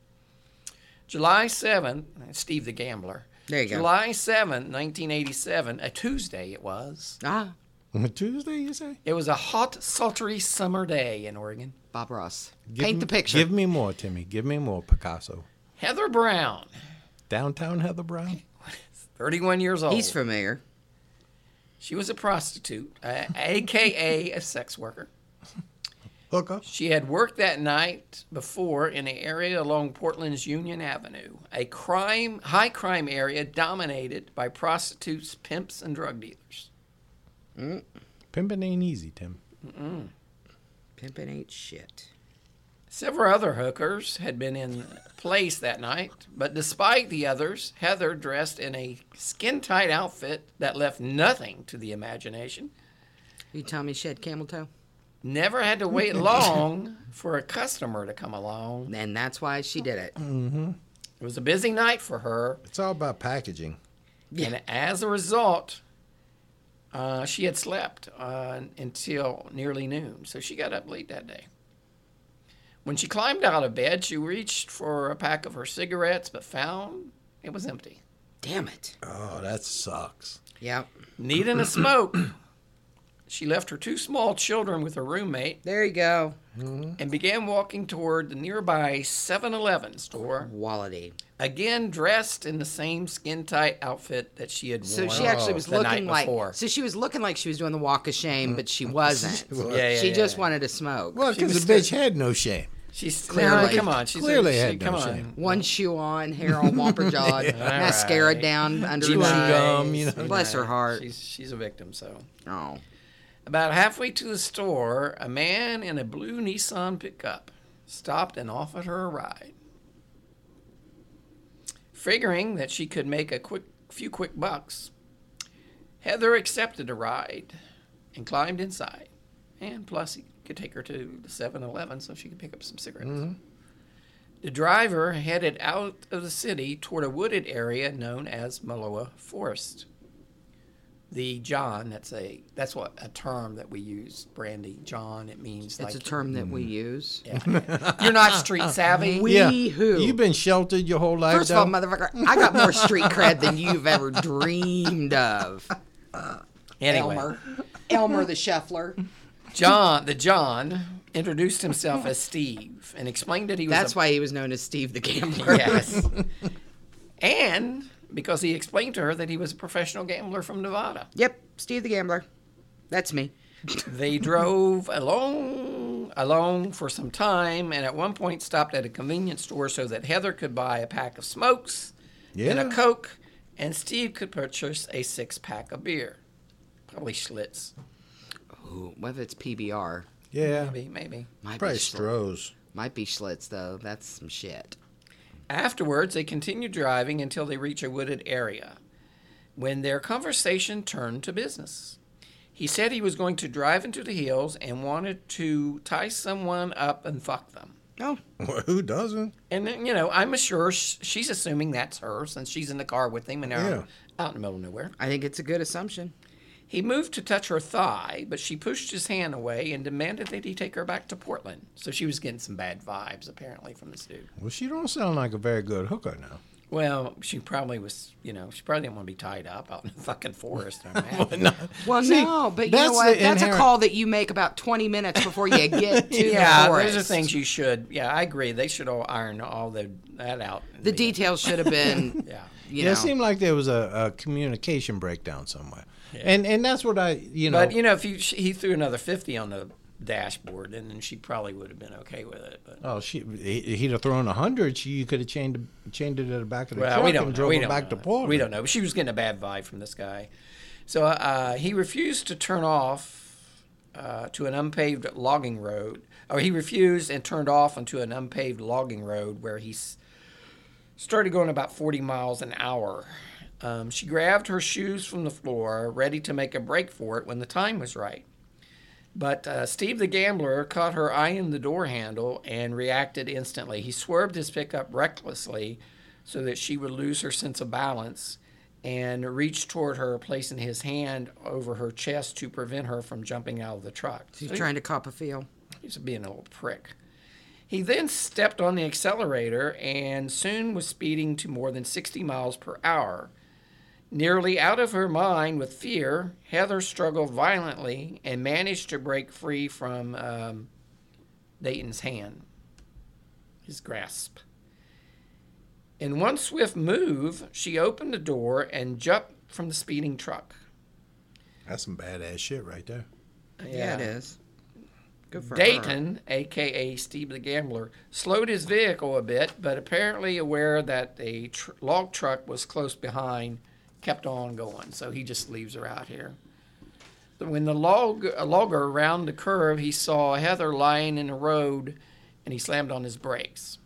July 7th Steve the gambler There you go. July 7th 1987 a Tuesday it was ah, A Tuesday, you say? it was a hot sultry summer day in Oregon Bob Ross. Give Paint me- the picture. Give me more, Timmy. Give me more, Picasso. Heather Brown Downtown Heather Brown. [laughs] 31 years old He's familiar. She was a prostitute, uh, aka a sex worker. Hooker. She had worked that night before in an area along Portland's Union Avenue, a crime high crime area dominated by prostitutes, pimps, and drug dealers. Mm. Pimping ain't easy, Tim. Pimping ain't shit. Several other hookers had been in place that night, but despite the others, Heather dressed in a skin tight outfit that left nothing to the imagination. You tell me she had camel toe? Never had to wait [laughs] long for a customer to come along. And that's why she did it. It was a busy night for her, It's all about packaging. and as a result, uh, she had slept uh, until nearly noon. So she got up late that day. When she climbed out of bed, she reached for a pack of her cigarettes, but found it was empty. Damn it. Oh, that sucks. Yep. Needing a smoke, [clears throat] she left her two small children with her roommate There you go. Mm-hmm. and began walking toward the nearby 7 Eleven store, Quality. again dressed in the same skin tight outfit that she had worn. So she actually was the looking night like. before. So she was looking like she was doing the walk of shame, but she mm-hmm. [laughs] wasn't. Yeah, yeah, she yeah, just yeah. wanted to smoke. Well, because the bitch had no shame. She's Clearly. clearly come on. She's Clearly a, had she, no come on. shame. One shoe on, hair all womper [laughs] jawed, mascara right. down under Chewing her eyes. gum, you know. Bless her heart. She's she's a victim. So Oh. About halfway to the store, a man in a blue Nissan pickup stopped and offered her a ride. Figuring that she could make a quick few quick bucks, Heather accepted a ride and climbed inside. And plus, he could take her to the 7 Eleven so she could pick up some cigarettes. Mm-hmm. The driver headed out of the city toward a wooded area known as Molalla Forest. The John, that's a that's what a term that we use, Brandy. John, it means It's like a term that we mm-hmm. use. you're not street uh, savvy. We yeah. who? You've been sheltered your whole life. First of all, motherfucker, I got more street cred than you've ever dreamed of. [laughs] anyway, Elmer. Elmer the Shuffler. John, the John introduced himself as Steve and explained that he was That's a why he was known as Steve the [laughs] Gambler. Yes. and because he explained to her that he was a professional gambler from Nevada. Yep, Steve the Gambler. That's me. [laughs] They drove along, long alone for some time and at one point stopped at a convenience store so that Heather could buy a pack of smokes yeah. and a Coke and Steve could purchase a six pack of beer. Probably Schlitz. Ooh, what if it's PBR? Yeah. Maybe, maybe. Might Probably be Schlitz. Stroh's. Might be Schlitz though. That's some shit. Afterwards, they continued driving until they reached a wooded area, when their conversation turned to business. He said he was going to drive into the hills and wanted to tie someone up and fuck them. Oh, Well, who doesn't? And then, you know, I'm sure she's assuming that's her since she's in the car with him and they're Yeah. out in the middle of nowhere. I think it's a good assumption. He moved to touch her thigh, but she pushed his hand away and demanded that he take her back to Portland. So she was getting some bad vibes, apparently, from this dude. Well, she don't sound like a very good hooker now. Well, she probably was, you know, she probably didn't want to be tied up out in the fucking forest. I imagine. [laughs] Well, See, no, but you that's know what? the That's a call that you make about 20 minutes before you get [laughs] to yeah, the forest. Yeah, those are things you should. Yeah, I agree. They should all iron all the, that out. The details should have been, [laughs] Yeah. You yeah, know. it seemed like there was a, a communication breakdown somewhere. And and that's what I, you know. But you know, if you, he threw another fifty on the dashboard, and then she probably would have been okay with it. But Oh, she he- he'd have thrown a hundred. She you could have chained chained it at the back of the well, truck we don't and know. drove We don't back know. to Portland. We don't know. But she was getting a bad vibe from this guy. So uh, he refused to turn off uh, to an unpaved logging road, or he refused and turned off onto an unpaved logging road where he s- started going about 40 miles an hour. Um, she grabbed her shoes from the floor, ready to make a break for it when the time was right. But uh, Steve the gambler caught her eyeing the door handle and reacted instantly. He swerved his pickup recklessly so that she would lose her sense of balance and reached toward her, placing his hand over her chest to prevent her from jumping out of the truck. He's So he- trying to cop a feel. He's being a little prick. He then stepped on the accelerator and soon was speeding to more than 60 miles per hour. Nearly out of her mind with fear, Heather struggled violently and managed to break free from um, Dayton's hand, his grasp. In one swift move, she opened the door and jumped from the speeding truck. That's some badass shit right there. Yeah, it is. For her. Dayton, aka Steve the Gambler, slowed his vehicle a bit, but apparently aware that a tr- log truck was close behind, kept on going. So he just leaves her out here. When the log logger round the curve, he saw Heather lying in the road, and he slammed on his brakes.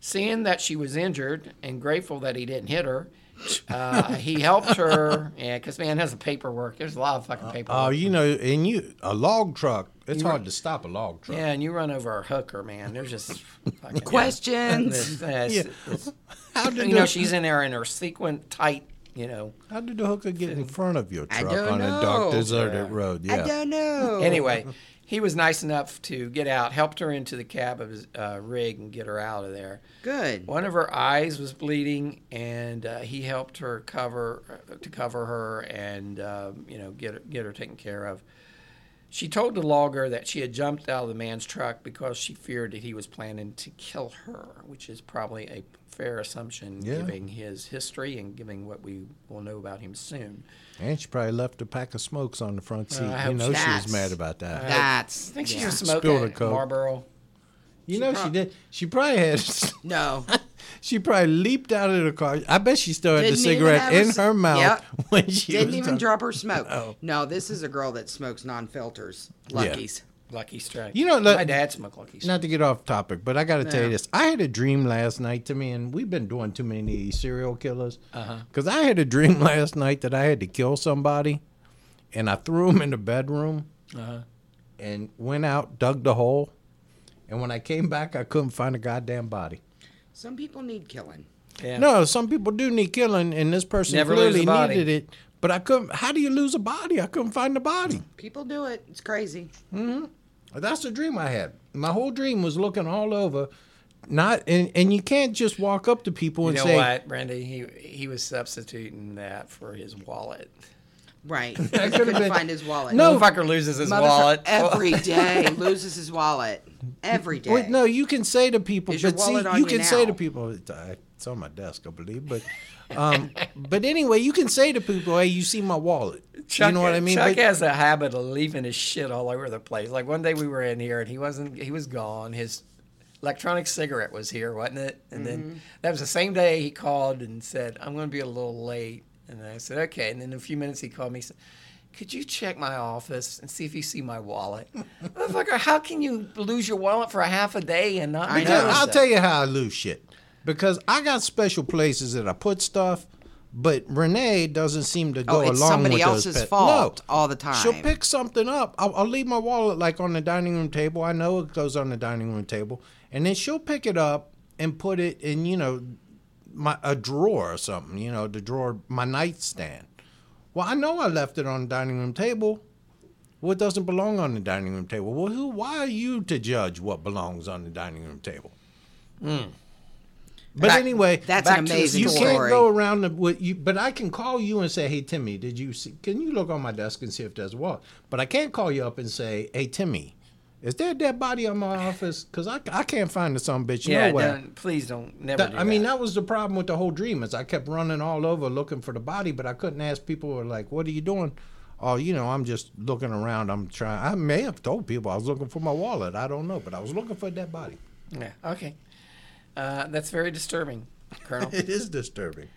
Seeing that she was injured and grateful that he didn't hit her, uh, [laughs] he helped her. Yeah, because man, has a paperwork. There's a lot of fucking paperwork. Oh, you know, and you a log truck. It's hard to stop a log truck. Yeah, and you run over a hooker, man. There's just [laughs] fucking Questions. It's- it's- it's- How did you know, she's in there in her sequin tight. You know. How did the hooker get in front of your truck don't on a dark, know. deserted road? Yeah. I Yeah. don't know. [laughs] Anyway, he was nice enough to get out, helped her into the cab of his uh, rig, and get her out of there. Good. One of her eyes was bleeding, and uh, he helped her cover to cover her and um, you know get her, get her taken care of. She told the logger that she had jumped out of the man's truck because she feared that he was planning to kill her, which is probably a fair assumption Yeah. given his history and given what we will know about him soon. And she probably left a pack of smokes on the front uh, seat. I you know she was mad about that. That's. I think she yeah. was smoking a a Marlboro. You know she did. She probably had. [laughs] No. she probably leaped out of the car. I bet she still had the Didn't even cigarette have in a c- her mouth Yep. [laughs] when she Didn't was even done. drop her smoke. Oh. No, this is a girl that smokes non-filters. Luckies. Lucky strike. You know, look- my dad smoked Lucky Strike. Not to get off topic, but I got to tell you this. I had a dream last night to me, and we've been doing too many of these serial killers. Uh-huh. Because I had a dream [laughs] last night that I had to kill somebody, and I threw him in the bedroom uh-huh. and went out, dug the hole. And when I came back, I couldn't find a goddamn body. Some people need killing. Yeah. No, some people do need killing, and this person Never lose a clearly body. needed it. But I couldn't. How do you lose a body? I couldn't find the body. People do it. It's crazy. Hmm. That's the dream I had. My whole dream was looking all over, not and, and you can't just walk up to people and say You and know say, what, Brenda? He he was substituting that for his wallet. Right. [laughs] He could've couldn't been- find his wallet. No. fucker loses his wallet. [laughs] every [laughs] day loses his wallet. Every day. Wait, no, you can say to people, Is your but see, wallet on you you can say to people, It's on my desk, I believe. But, um, but anyway, you can say to people, "Hey, you see my wallet?" Chuck, you know what I mean? Chuck But- has a habit of leaving his shit all over the place. Like one day we were in here and he wasn't. He was gone. His electronic cigarette was here, wasn't it? And then that was the same day he called and said, "I'm going to be a little late." And I said, "Okay." And then in a few minutes he called me. and said, Could you check my office and see if you see my wallet? [laughs] Motherfucker, how can you lose your wallet for a half a day and not I know. I'll tell you how I lose shit. Because I got special places that I put stuff, but Renee doesn't seem to go Oh, it's along somebody with those else's pet- fault no, all the time. She'll pick something up. I'll, I'll leave my wallet like on the dining room table. I know it goes on the dining room table, and then she'll pick it up and put it in, you know, my a drawer or something. You know, the drawer, my nightstand. Well, I know I left it on the dining room table. Well, it doesn't belong on the dining room table. Well, who? Why are you to judge what belongs on the dining room table? Hmm. But That- anyway, that's an to the amazing you can't go around the, with you. But I can call you and say, "Hey, Timmy, did you see? Can you look on my desk and see if there's a wallet?" But I can't call you up and say, "Hey, Timmy, is there a dead body on my office? Because I, I can't find the some bitch Yeah, nowhere." don't, please don't. Never That- do I mean, that. that was the problem with the whole dream. Is I kept running all over looking for the body, but I couldn't ask people. Were like, "What are you doing?" Oh, you know, I'm just looking around. I'm trying. I may have told people I was looking for my wallet. I don't know, but I was looking for a dead body. Yeah. Okay. Uh, that's very disturbing, Colonel. [laughs] It is disturbing.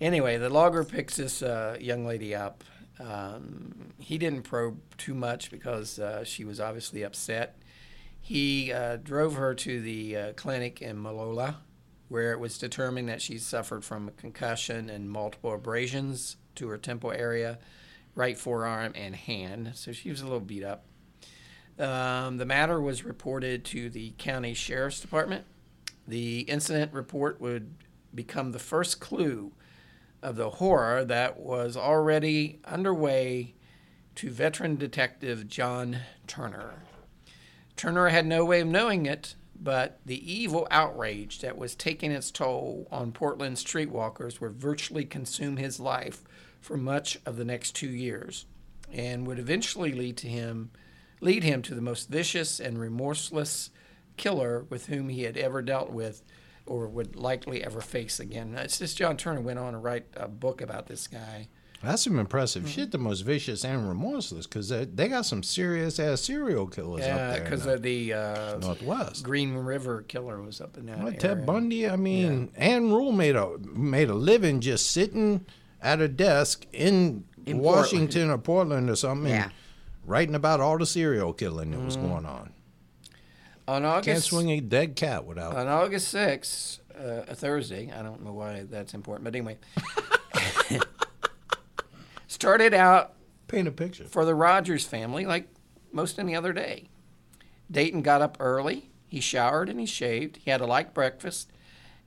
anyway, the logger picks this uh, young lady up. Um, he didn't probe too much because uh, she was obviously upset. He uh, drove her to the uh, clinic in Molalla, where it was determined that she suffered from a concussion and multiple abrasions to her temple area, right forearm and hand. So she was a little beat up. Um, the matter was reported to the county sheriff's department. The incident report would become the first clue of the horror that was already underway to veteran detective John Turner. Turner had no way of knowing it, but the evil outrage that was taking its toll on Portland streetwalkers would virtually consume his life for much of the next two years, and would eventually lead to him, lead him to the most vicious and remorseless killer with whom he had ever dealt with, or would likely ever face again. It's just John Turner went on to write a book about this guy. That's some impressive Mm-hmm. shit. The most vicious and remorseless, because they, they got some serious ass serial killers Yeah, up there in because of the uh, Northwest. Green River killer was up in that Well, area. Ted Bundy. I mean, Ann Rule made a made a living just sitting at a desk in, In Washington or Portland or something, Yeah. and writing about all the serial killing that Mm-hmm. was going on. On August, Can't August swing a dead cat without. on August 6th, uh, a Thursday. I don't know why that's important, but anyway. [laughs] started out paint a picture. for the Rogers family like most any other day. Dayton got up early. He showered and he shaved. He had a light breakfast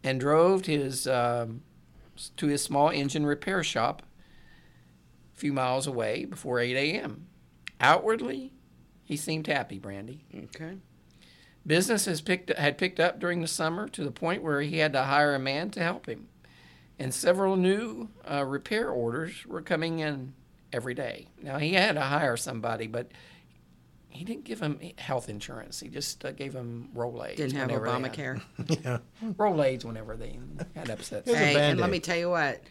and drove his, um, to his small engine repair shop a few miles away before 8 a.m. Outwardly, he seemed happy, Brandy. Okay. Business has picked, had picked up during the summer to the point where he had to hire a man to help him. And several new uh, repair orders were coming in every day. Now, he had to hire somebody, but he didn't give him health insurance. He just uh, gave him Rolaids. Didn't have whenever they had- Obamacare. [laughs] yeah. Rolaids whenever they had upset. Hey, and let me tell you what,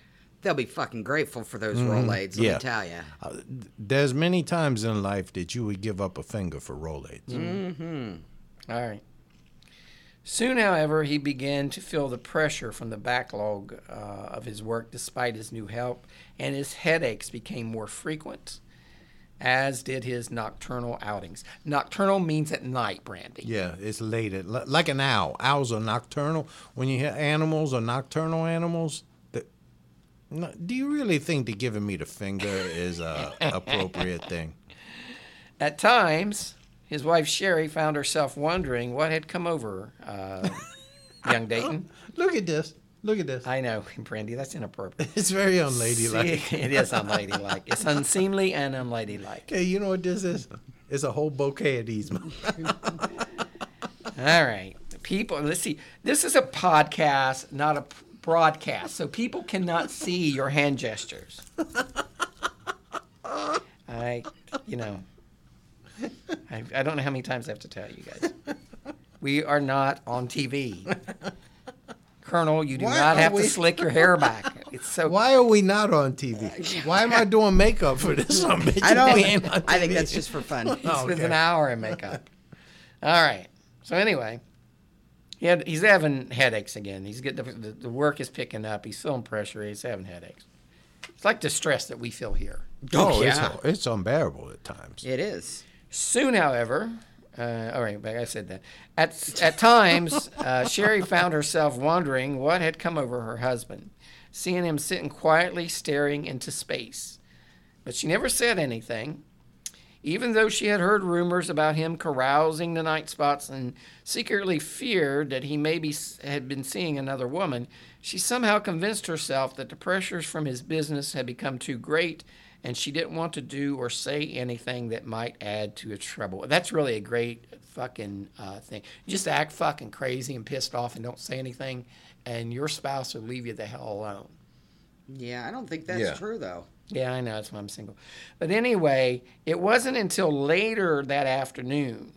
they'll be fucking grateful for those Mm-hmm. Rolaids. Let Yeah. me tell you. Uh, There's many times in life that you would give up a finger for Rolaids. Mm. All right. Soon, however, he began to feel the pressure from the backlog uh, of his work despite his new help, and his headaches became more frequent, as did his nocturnal outings. Nocturnal means at night, Brandy. Yeah, it's late at like an owl. Owls are nocturnal. When you hear animals are nocturnal animals, the, no, do you really think that giving me the finger is a [laughs] appropriate thing? At times, his wife Sherry found herself wondering what had come over uh, young [laughs] Dayton. Look at this. Look at this. I know, [laughs] Brandy, that's inappropriate. [laughs] It's very unladylike. It is unladylike. It's unseemly and unladylike. Hey, you know what this is? It's a whole bouquet of these. All right. People, let's see. This is a podcast, not a broadcast, so people cannot see your hand gestures. I, you know, [laughs] I, I don't know how many times I have to tell you guys. [laughs] We are not on TV. Colonel, you do Why not are have we- to slick your hair back. It's so Why are we not on TV? Uh, Why am I doing makeup for this? [laughs] I I don't. Ain't on I think TV. that's just for fun. He spends an hour in makeup. All right. So anyway, he had, he's having headaches again. He's getting the, the, the work is picking up. He's feeling pressure. He's having headaches. It's like the stress that we feel here. Oh, oh yeah. it's, it's unbearable at times. It is. Soon, however, uh, all right, I said that. At, at times, uh, Sherry found herself wondering what had come over her husband, seeing him sitting quietly staring into space. But she never said anything, even though she had heard rumors about him carousing the night spots and secretly feared that he maybe had been seeing another woman. She somehow convinced herself that the pressures from his business had become too great and she didn't want to do or say anything that might add to its trouble. That's really a great fucking uh, thing. Just act fucking crazy and pissed off and don't say anything, and your spouse will leave you the hell alone. Yeah, I don't think that's Yeah. true though. Yeah, I know. That's why I'm single. But anyway, it wasn't until later that afternoon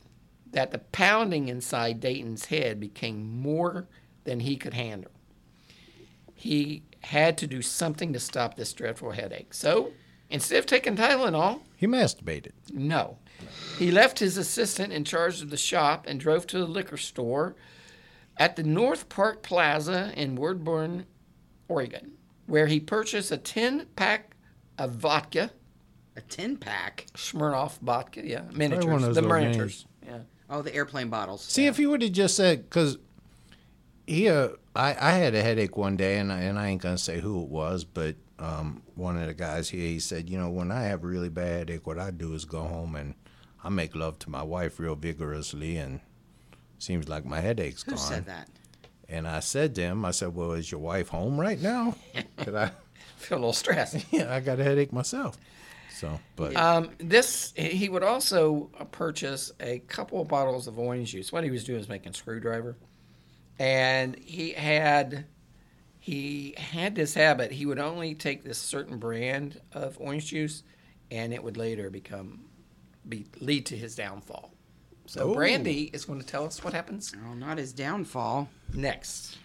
that the pounding inside Dayton's head became more than he could handle. He had to do something to stop this dreadful headache. So instead of taking Tylenol, He masturbated. no. He left his assistant in charge of the shop and drove to the liquor store at the North Park Plaza in Woodburn, Oregon, where he purchased a 10 pack of vodka, A ten pack. Smirnoff vodka, yeah, miniatures, one of those the miniatures. Yeah. Oh, the airplane bottles. See, if he would have just said, because he, uh, I, I had a headache one day, and I, and I ain't gonna say who it was, but um, one of the guys here, he said, you know, when I have really bad headache, what I do is go home and I make love to my wife real vigorously, and seems like my headache's Who gone. Who said that? And I said to him, I said, well, is your wife home right now? [laughs] 'Cause I, Feel a little stressed. [laughs] yeah, I got a headache myself. So, but Um, this he would also purchase a couple of bottles of orange juice. What he was doing was making screwdriver, and he had he had this habit. He would only take this certain brand of orange juice, and it would later become be lead to his downfall. So Oh. Brandy is going to tell us what happens Oh, not his downfall. next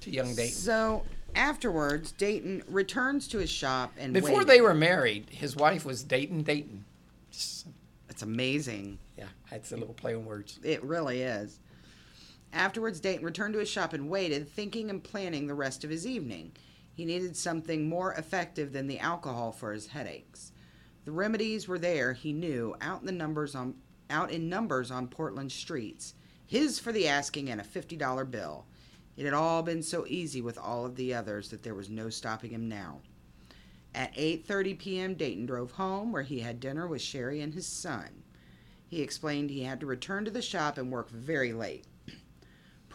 to young Dayton. So afterwards, Dayton returns to his shop and Before waited. they were married, his wife was Dayton Dayton. It's amazing. Yeah, it's a little play on words. It really is. Afterwards, Dayton returned to his shop and waited, thinking and planning the rest of his evening. He needed something more effective than the alcohol for his headaches. The remedies were there, he knew, out in the numbers on out in numbers on Portland streets. His for the asking and a fifty dollar bill. It had all been so easy with all of the others that there was no stopping him now. At 8:30 p.m., Dayton drove home where he had dinner with Sherry and his son. He explained he had to return to the shop and work very late,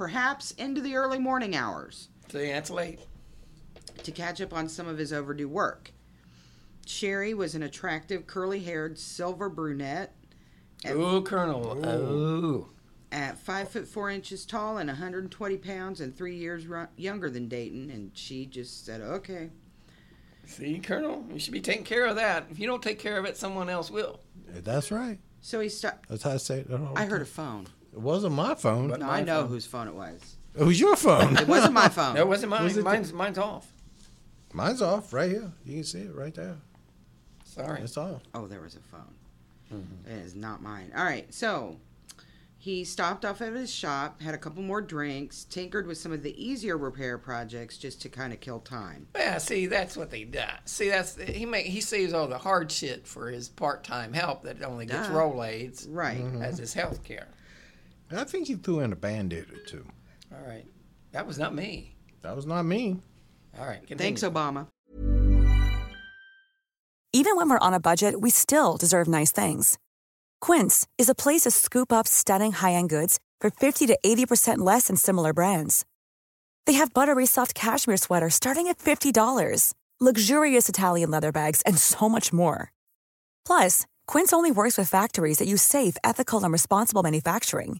perhaps into the early morning hours, See, that's late. to catch up on some of his overdue work. Sherry was an attractive, curly haired silver brunette Ooh, Colonel. Ooh. at 5 foot 4 inches tall and 120 pounds and three years ru- younger than Dayton, and she just said, okay. See, Colonel, you should be taking care of that. If you don't take care of it, someone else will. that's right. So he stopped. That's how I say it. all the I heard a phone. It wasn't my phone. But- No, My I know phone. whose phone it was. it was your phone. It wasn't my [laughs] phone. No, it wasn't mine. Was it mine's, mine's off. Mine's off right here. You can see it right there. Sorry. It's off. Oh, there was a phone. Mm-hmm. It is not mine. All right, so he stopped off at his shop, had a couple more drinks, tinkered with some of the easier repair projects just to kind of kill time. Yeah, see, that's what they do. See, that's he make he saves all the hard shit for his part-time help that only gets Duh. Rolaids Right. Mm-hmm. as his health care. I think you threw in a band-aid or two. All right, that was not me. That was not me. All right, continue. Thanks, Obama. Even when we're on a budget, we still deserve nice things. Quince is a place to scoop up stunning high-end goods for 50 to 80% less than similar brands. They have buttery soft cashmere sweaters starting at $50, luxurious Italian leather bags, and so much more. Plus, Quince only works with factories that use safe, ethical, and responsible manufacturing.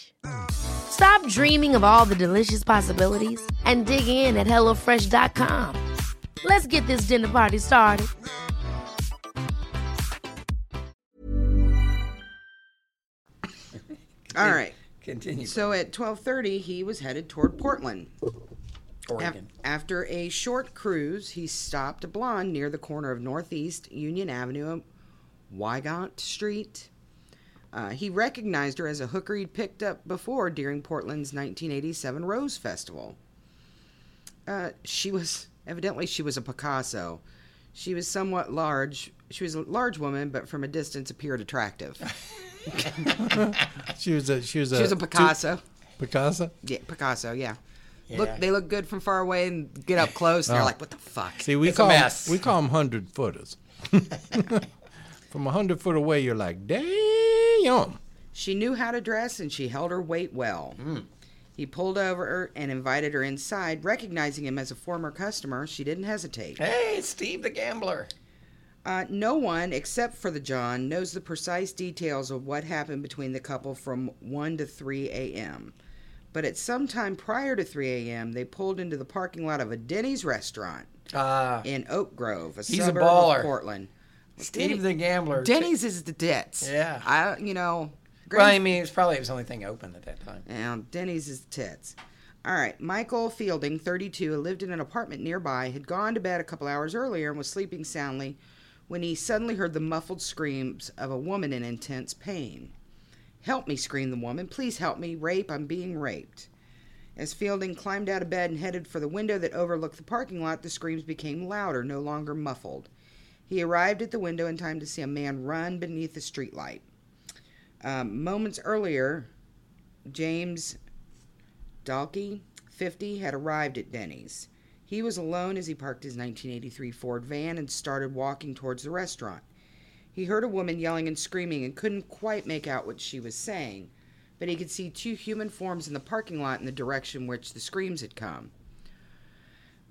Stop dreaming of all the delicious possibilities and dig in at HelloFresh.com. Let's get this dinner party started. All right. Continue. So at 12:30, he was headed toward Portland. Af- Oregon. after a short cruise, he stopped a blonde near the corner of Northeast Union Avenue and Wygant Street. Uh, he recognized her as a hooker he'd picked up before during Portland's 1987 Rose Festival. Uh, she was evidently she was a Picasso. She was somewhat large. She was a large woman, but from a distance appeared attractive. [laughs] She was a she was a She was a Picasso. Picasso. Yeah, Picasso. Yeah. Yeah. Look, they look good from far away and get up close. And they're Oh. like, "What the fuck?" See, we It's a call 'em- mess. we call them hundred footers. [laughs] From a hundred foot away, you're like, damn. She knew how to dress and she held her weight well. He pulled over and invited her inside. Recognizing him as a former customer, she didn't hesitate. Hey, Steve the gambler. Uh, no one, except for the John, knows the precise details of what happened between the couple from 1 to 3 a.m. But at some time prior to 3 a.m., they pulled into the parking lot of a Denny's restaurant Uh, in Oak Grove, a a suburb baller. of Portland. Steve the gambler. Denny's is the tits. Yeah. I, you know. Well, I mean, it's probably his only thing open at that time. And Denny's is the tits. All right. Michael Fielding, 32, who lived in an apartment nearby, had gone to bed a couple hours earlier and was sleeping soundly when he suddenly heard the muffled screams of a woman in intense pain. Help me, screamed the woman. Please help me. Rape. I'm being raped. As Fielding climbed out of bed and headed for the window that overlooked the parking lot, the screams became louder, no longer muffled. He arrived at the window in time to see a man run beneath the streetlight. Um, moments earlier, James Dalkey, 50, had arrived at Denny's. He was alone as he parked his 1983 Ford van and started walking towards the restaurant. He heard a woman yelling and screaming and couldn't quite make out what she was saying, but he could see two human forms in the parking lot in the direction which the screams had come.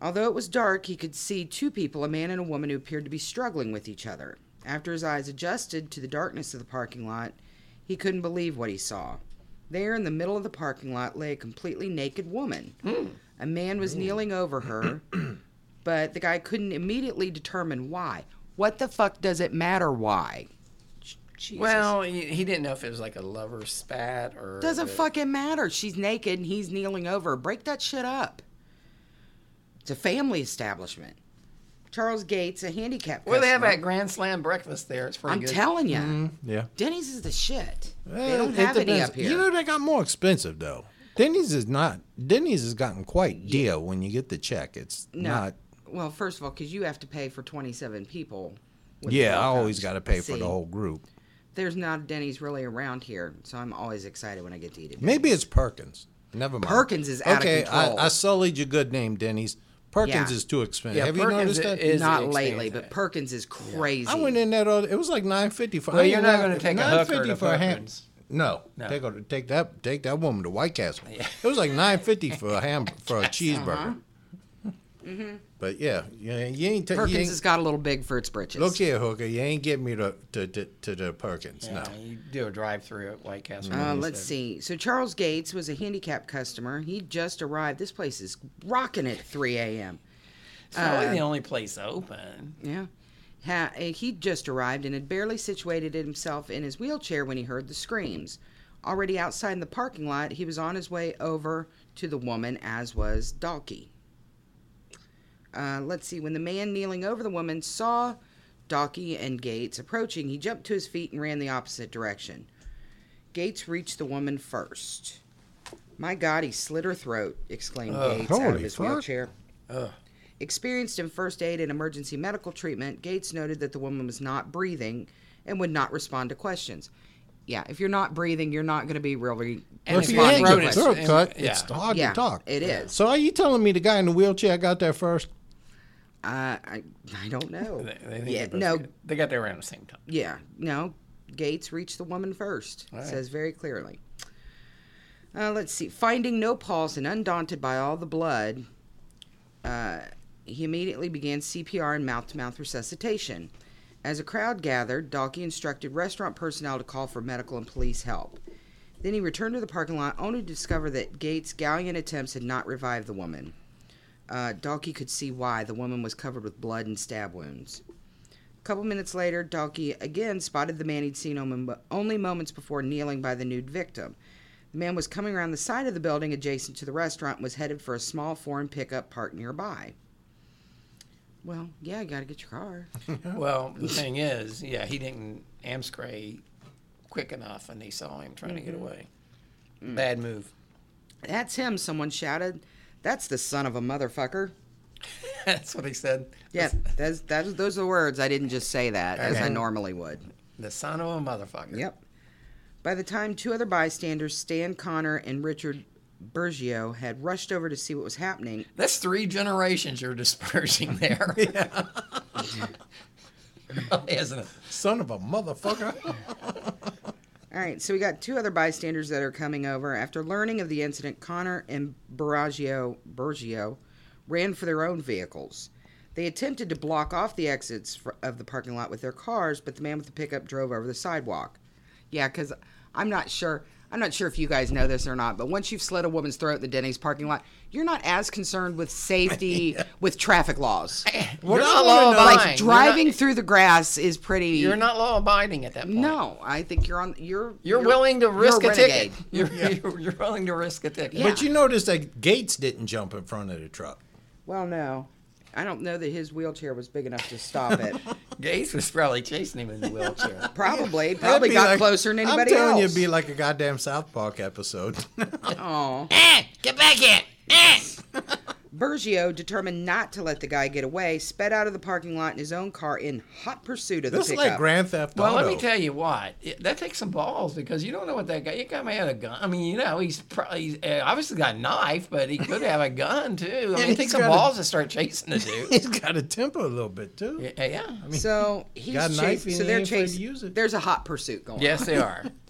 Although it was dark, he could see two people, a man and a woman, who appeared to be struggling with each other. After his eyes adjusted to the darkness of the parking lot, he couldn't believe what he saw. There in the middle of the parking lot lay a completely naked woman. A man was kneeling over her, [clears throat] but the guy couldn't immediately determine why. What the fuck does it matter why? J- Jesus. Well, he, he didn't know if it was like a lover spat or. doesn't fucking matter. She's naked and he's kneeling over. her. Break that shit up. It's a family establishment. Charles Gates, a handicap. Well, they have customer- that Grand Slam breakfast there. It's pretty I'm good. telling you, Yeah. Denny's is the shit. they Eh, don't it have any up here. You know they got more expensive though. Denny's is not. Denny's has gotten quite dear when you get the check. It's No. not. Well, first of all, because you have to pay for 27 people. Yeah, I always got to pay for the whole group. There's not a Denny's really around here, so I'm always excited when I get to eat it. Maybe it's Perkins. Never mind. Perkins is out of okay, control. I, I sullied your good name, Denny's. Perkins Yeah. is too expensive. Yeah, Have you Perkins noticed that? is- not expensive. lately, but Perkins is crazy. I went in that. Other, it was like nine fifty for. Well, I you're not li- gonna take a hooker to for a ham. Perkins. No, No. take her, take that take that woman to White Castle. It was like nine fifty [laughs] for a ham for a uh-huh. cheeseburger. But yeah, you, you ain't. ta- you Perkins ain't has got a little big for its britches. look here, hooker. You ain't getting me to to to, to the Perkins. Yeah, No. you do a drive-through at White Castle. Uh, let's said. see. So Charles Gates was a handicapped customer. He just arrived. This place is rocking at 3 a.m. It's probably Uh, the only place open. Yeah. Ha- uh, he'd just arrived and had barely situated himself in his wheelchair when he heard the screams. Already outside in the parking lot, he was on his way over to the woman, as was Dalkey. Uh, let's see. When the man kneeling over the woman saw Dalkey and Gates approaching, he jumped to his feet and ran the opposite direction. Gates reached the woman first. My God, he slit her throat, exclaimed Gates out of his fuck. wheelchair. Ugh. Experienced in first aid and emergency medical treatment, Gates noted that the woman was not breathing and would not respond to questions. Yeah, if you're not breathing, you're not going to be really And if if you responding ain't throat to your throat questions. cut, yeah. it's hard Yeah, to talk. it is. So are you telling me the guy in the wheelchair got there first? I, I don't know. They, they yeah, no, got- they got there around the same time. yeah, no. Gates reached the woman first. right. Says very clearly. Uh, let's see. Finding no pulse and undaunted by all the blood, uh, he immediately began CPR and mouth to mouth resuscitation. As a crowd gathered, Dalkey instructed restaurant personnel to call for medical and police help. Then he returned to the parking lot only to discover that Gates' gallant attempts had not revived the woman. Uh, Dalkey could see why. The woman was covered with blood and stab wounds. A couple minutes later, Dalkey again spotted the man he'd seen only moments before kneeling by the nude victim. The man was coming around the side of the building adjacent to the restaurant and was headed for a small foreign pickup parked nearby. Well, yeah, you got to get your car. [laughs] well, the thing is, yeah, he didn't amscray quick enough, and they saw him trying mm-hmm. to get mm-hmm. away. Mm. Bad move. That's him, someone shouted. That's the son of a motherfucker. [laughs] that's what he said. Yeah, that's, that's, those are the words. I didn't just say that okay. as I normally would. The son of a motherfucker. Yep. By the time two other bystanders, Stan Connor and Richard Bergio, had rushed over to see what was happening. That's three generations you're dispersing there. [laughs] yeah. really, [laughs] oh, isn't it? Son of a motherfucker. All right, so we got two other bystanders that are coming over. After learning of the incident, Connor and Bergio, Bergio ran for their own vehicles. They attempted to block off the exits for, of the parking lot with their cars, but the man with the pickup drove over the sidewalk. Yeah, because I'm not sure. I'm not sure if you guys know this or not, but once you've slit a woman's throat in the Denny's parking lot, you're not as concerned with safety [laughs] yeah. with traffic laws. [laughs] You're not law abiding. Like driving not, through the grass is pretty. You're not law abiding at that point. No, I think you're on. You're you're, you're willing to risk a, a ticket. [laughs] You're, yeah. you're, you're willing to risk a ticket. Yeah. But you notice that Gates didn't jump in front of the truck. Well, no. I don't know that his wheelchair was big enough to stop it. Gates was probably chasing him in the wheelchair. probably, probably got like, closer than anybody else. I'm telling else. you, it'd be like a goddamn South Park episode. Oh, eh, get back here! Eh. Bergio, determined not to let the guy get away, sped out of the parking lot in his own car in hot pursuit of the this pickup. is like Grand Theft Auto. Well, let me tell you what. It, that takes some balls because you don't know what that guy. You guy may have a gun. I mean, you know, he's probably he's, uh, obviously got a knife, but he could have a gun too. I [laughs] mean, it takes some balls a, to start chasing the dude. [laughs] He's got a temper a little bit too. Yeah, yeah. I mean, so he's got a knife. Chasing, so they're chasing. There's a hot pursuit going. On. Yes, on. they are. [laughs]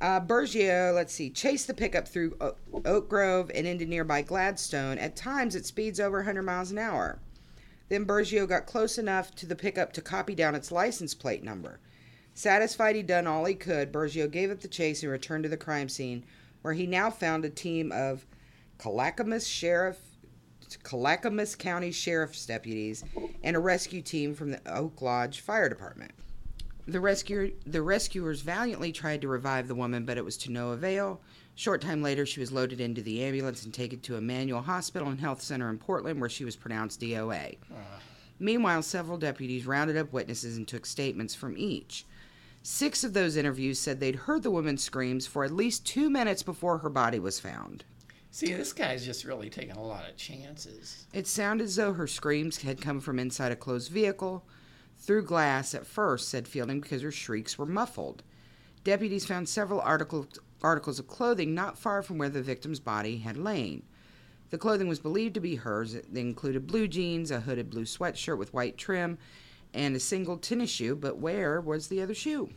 Uh, Bergio, let's see, chased the pickup through Oak Grove and into nearby Gladstone. At times, it speeds over 100 miles an hour. Then Bergio got close enough to the pickup to copy down its license plate number. Satisfied he'd done all he could, Bergio gave up the chase and returned to the crime scene, where he now found a team of Clackamas Sheriff, Clackamas County Sheriff's deputies and a rescue team from the Oak Lodge Fire Department. The, rescuer, the rescuers valiantly tried to revive the woman, but it was to no avail. Short time later, she was loaded into the ambulance and taken to Emanuel Hospital and Health Center in Portland, where she was pronounced DOA. Uh. Meanwhile, several deputies rounded up witnesses and took statements from each. Six of those interviews said they'd heard the woman's screams for at least two minutes before her body was found. See, this guy's just really taking a lot of chances. It sounded as though her screams had come from inside a closed vehicle, through glass at first, said Fielding, because her shrieks were muffled. Deputies found several articles, articles of clothing not far from where the victim's body had lain. The clothing was believed to be hers. They included blue jeans, a hooded blue sweatshirt with white trim, and a single tennis shoe, but where was the other shoe?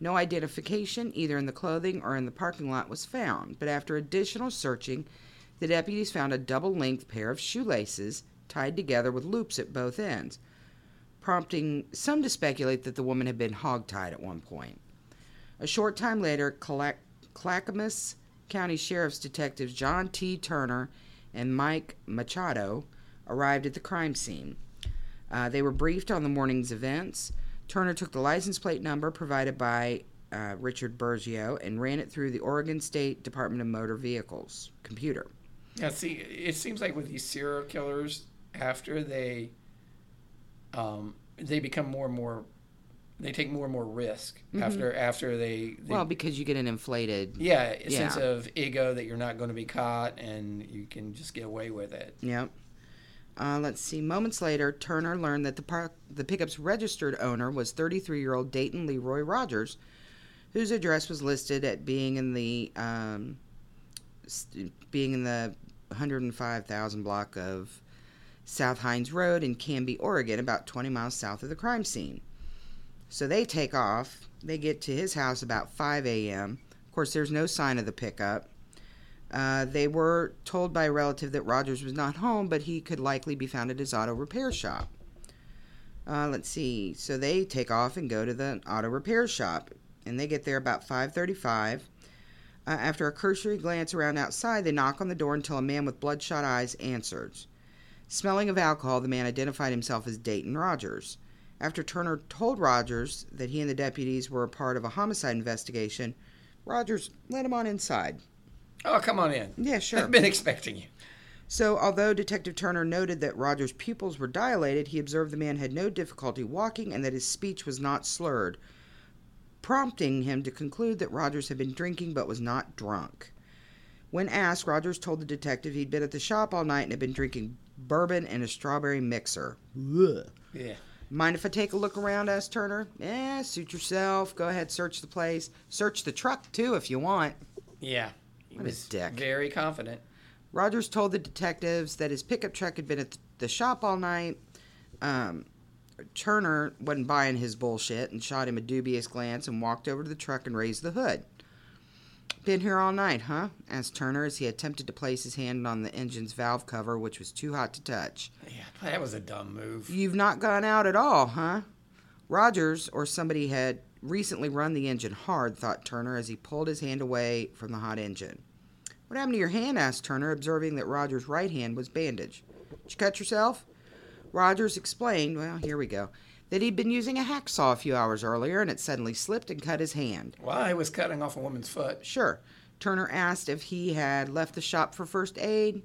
No identification, either in the clothing or in the parking lot, was found, but after additional searching, the deputies found a double length pair of shoelaces tied together with loops at both ends prompting some to speculate that the woman had been hogtied at one point. A short time later, Clack- Clackamas County Sheriff's detectives John T. Turner and Mike Machado arrived at the crime scene. Uh, they were briefed on the morning's events. Turner took the license plate number provided by uh, Richard Bergio and ran it through the Oregon State Department of Motor Vehicles computer. Yeah, see, it seems like with these serial killers, after they um, they become more and more they take more and more risk mm-hmm. after after they, they, well because you get an inflated yeah, yeah. sense of ego that you're not going to be caught and you can just get away with it yep uh, let's see moments later turner learned that the park the pickup's registered owner was 33 year old dayton leroy rogers whose address was listed at being in the um, being in the 105000 block of South Hines Road in Canby, Oregon, about 20 miles south of the crime scene. So they take off. They get to his house about 5 a.m. Of course, there's no sign of the pickup. Uh, they were told by a relative that Rogers was not home, but he could likely be found at his auto repair shop. Uh, let's see. So they take off and go to the auto repair shop, and they get there about 5:35. Uh, after a cursory glance around outside, they knock on the door until a man with bloodshot eyes answers. Smelling of alcohol, the man identified himself as Dayton Rogers. After Turner told Rogers that he and the deputies were a part of a homicide investigation, Rogers let him on inside. Oh, come on in. Yeah, sure. I've been expecting you. So, although Detective Turner noted that Rogers' pupils were dilated, he observed the man had no difficulty walking and that his speech was not slurred, prompting him to conclude that Rogers had been drinking but was not drunk. When asked, Rogers told the detective he'd been at the shop all night and had been drinking bourbon and a strawberry mixer. Ugh. Yeah. Mind if I take a look around? asked Turner. Eh, suit yourself. Go ahead, search the place. Search the truck, too, if you want. Yeah. He What a was dick. very confident. Rogers told the detectives that his pickup truck had been at the shop all night. Um, Turner wasn't buying his bullshit and shot him a dubious glance and walked over to the truck and raised the hood. Been here all night, huh? asked Turner as he attempted to place his hand on the engine's valve cover, which was too hot to touch. Yeah, that was a dumb move. You've not gone out at all, huh? Rogers, or somebody had recently run the engine hard, thought Turner as he pulled his hand away from the hot engine. What happened to your hand? asked Turner, observing that Rogers' right hand was bandaged. Did you cut yourself? Rogers explained, well, here we go, that he'd been using a hacksaw a few hours earlier and it suddenly slipped and cut his hand. Well, he was cutting off a woman's foot. Sure. Turner asked if he had left the shop for first aid.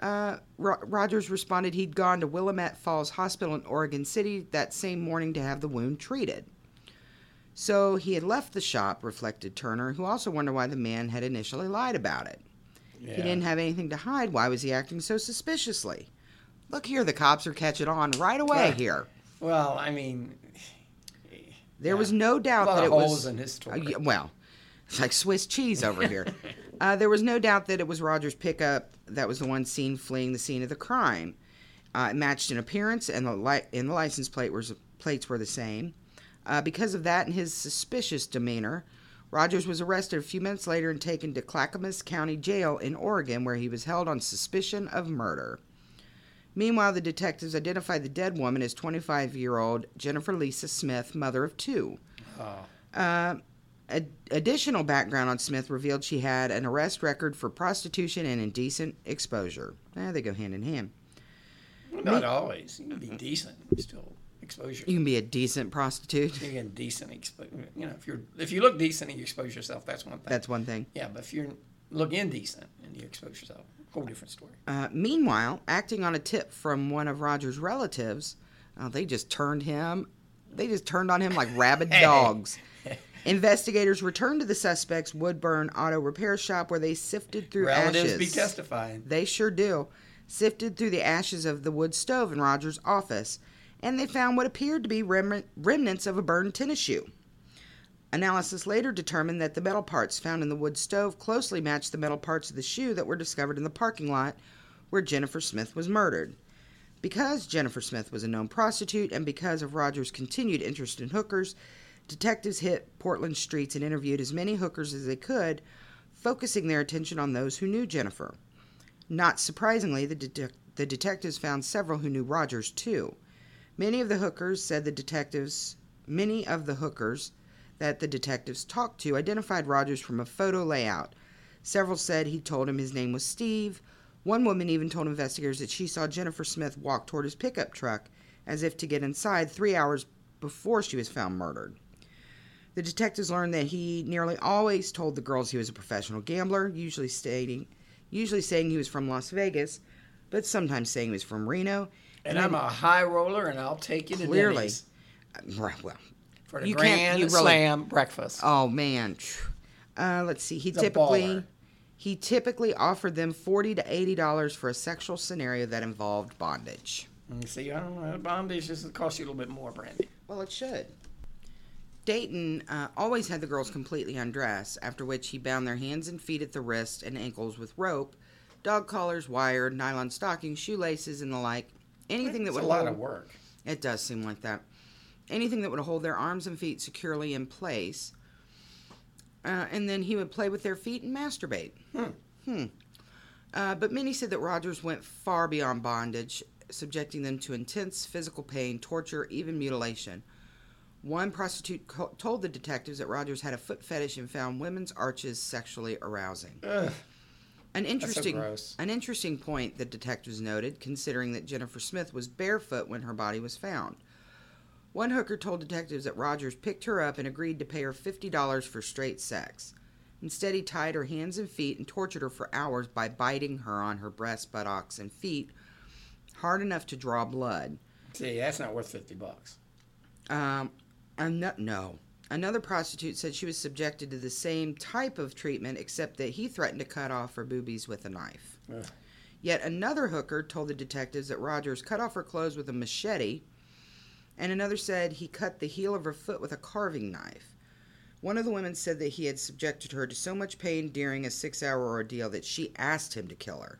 Uh, Ro- Rogers responded he'd gone to Willamette Falls Hospital in Oregon City that same morning to have the wound treated. So he had left the shop, reflected Turner, who also wondered why the man had initially lied about it. Yeah. He didn't have anything to hide. Why was he acting so suspiciously? Look here, the cops are catching on right away Right. here. Well, I mean, There Yeah. was no doubt that it holes was in his story. Uh, well, it's like Swiss cheese over here. [laughs] uh, there was no doubt that it was Roger's pickup that was the one seen fleeing the scene of the crime. Uh, it matched in appearance, and the li- and the license plate was plates were the same. Uh, because of that and his suspicious demeanor, Rogers was arrested a few minutes later and taken to Clackamas County Jail in Oregon, where he was held on suspicion of murder. Meanwhile, the detectives identified the dead woman as 25 year old Jennifer Lisa Smith, mother of two. Uh, ad- additional background on Smith revealed she had an arrest record for prostitution and indecent exposure. Eh, they go hand in hand. not always. You can be decent, still exposure. You can be a decent prostitute. You can decent expo- You know, if you're if you look decent and you expose yourself, that's one thing. That's one thing. yeah, but if you look indecent and you expose yourself, whole different story. Uh, meanwhile, acting on a tip from one of Roger's relatives, uh, they just turned him. They just turned on him like rabid [laughs] dogs. Investigators returned to the suspect's Woodburn auto repair shop where they sifted through Relatives ashes. be testifying. They sure do. Sifted through the ashes of the wood stove in Roger's office, and they found what appeared to be rem- remnants of a burned tennis shoe. Analysis later determined that the metal parts found in the wood stove closely matched the metal parts of the shoe that were discovered in the parking lot where Jennifer Smith was murdered. Because Jennifer Smith was a known prostitute and because of Roger's continued interest in hookers, detectives hit Portland streets and interviewed as many hookers as they could, focusing their attention on those who knew Jennifer. Not surprisingly, the, detec the detectives found several who knew Rogers too. Many of the hookers said the detectives, many of the hookers that the detectives talked to identified Rogers from a photo layout. Several said he told him his name was Steve. One woman even told investigators that she saw Jennifer Smith walk toward his pickup truck as if to get inside three hours before she was found murdered. The detectives learned that he nearly always told the girls he was a professional gambler, usually stating, usually saying he was from Las Vegas, but sometimes saying he was from Reno. And I'm a high roller, and I'll take you to Clearly. Denny's Uh, Right, well, for the You can't- grand you really- slam breakfast. Oh man. Uh, let's see. He He's typically he typically offered them forty to eighty dollars for a sexual scenario that involved bondage. See, I don't know. Bondage just costs you a little bit more, Brandy. Well, it should. Dayton uh, always had the girls completely undressed, after which he bound their hands and feet at the wrists and ankles with rope, dog collars, wire, nylon stockings, shoelaces, and the like. Anything that would a lot hold, of work. It does seem like that. Anything that would hold their arms and feet securely in place. Uh, and then he would play with their feet and masturbate. Hmm. Uh, but many said that Rogers went far beyond bondage, subjecting them to intense physical pain, torture, even mutilation. One prostitute co- told the detectives that Rogers had a foot fetish and found women's arches sexually arousing. An interesting, gross. an interesting point the detectives noted, considering that Jennifer Smith was barefoot when her body was found. One hooker told detectives that Rogers picked her up and agreed to pay her $50 for straight sex. Instead, he tied her hands and feet and tortured her for hours by biting her on her breast, buttocks, and feet hard enough to draw blood. See, that's not worth fifty bucks. Um, ano- no. Another prostitute said she was subjected to the same type of treatment, except that he threatened to cut off her boobies with a knife. Ugh. Yet another hooker told the detectives that Rogers cut off her clothes with a machete, and another said he cut the heel of her foot with a carving knife. One of the women said that he had subjected her to so much pain during a six hour ordeal that she asked him to kill her.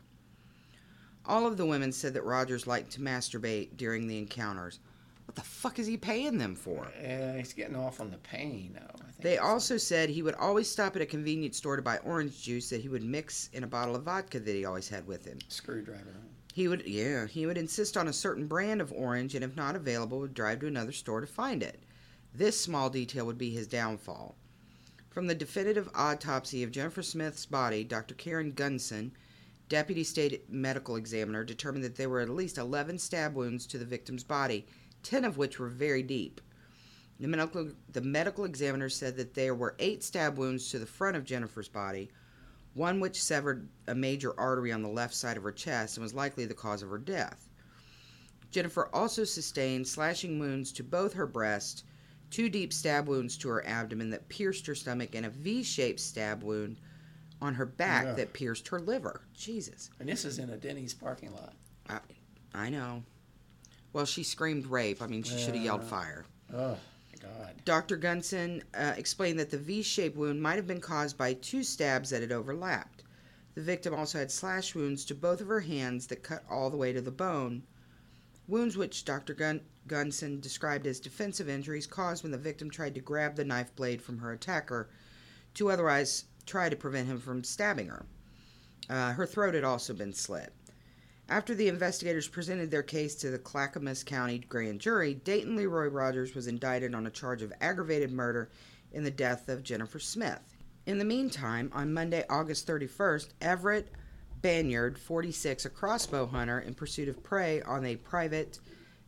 All of the women said that Rogers liked to masturbate during the encounters. What the fuck is he paying them for? Yeah, he's getting off on the pain, though. I think They also said he would always stop at a convenience store to buy orange juice that he would mix in a bottle of vodka that he always had with him. screwdriver. He would, yeah, he would insist on a certain brand of orange, and if not available, would drive to another store to find it. This small detail would be his downfall. From the definitive autopsy of Jennifer Smith's body, Dr. Karen Gunson, deputy state medical examiner, determined that there were at least 11 stab wounds to the victim's body, 10 of which were very deep. The medical, the medical examiner said that there were eight stab wounds to the front of Jennifer's body, one which severed a major artery on the left side of her chest and was likely the cause of her death. Jennifer also sustained slashing wounds to both her breasts, two deep stab wounds to her abdomen that pierced her stomach, and a V shaped stab wound on her back Yeah. that pierced her liver. Jesus. And this is in a Denny's parking lot. I, I know. Well, she screamed rape. I mean, she should have yelled fire. My God. Dr. Gunson uh, explained that the V shaped wound might have been caused by two stabs that had overlapped. The victim also had slash wounds to both of her hands that cut all the way to the bone, wounds which Dr. Gun- Gunson described as defensive injuries caused when the victim tried to grab the knife blade from her attacker to otherwise try to prevent him from stabbing her. Uh, her throat had also been slit. After the investigators presented their case to the Clackamas County grand jury, Dayton Leroy Rogers was indicted on a charge of aggravated murder in the death of Jennifer Smith. In the meantime, on Monday, August 31st, Everett Banyard, 46, a crossbow hunter in pursuit of prey on a private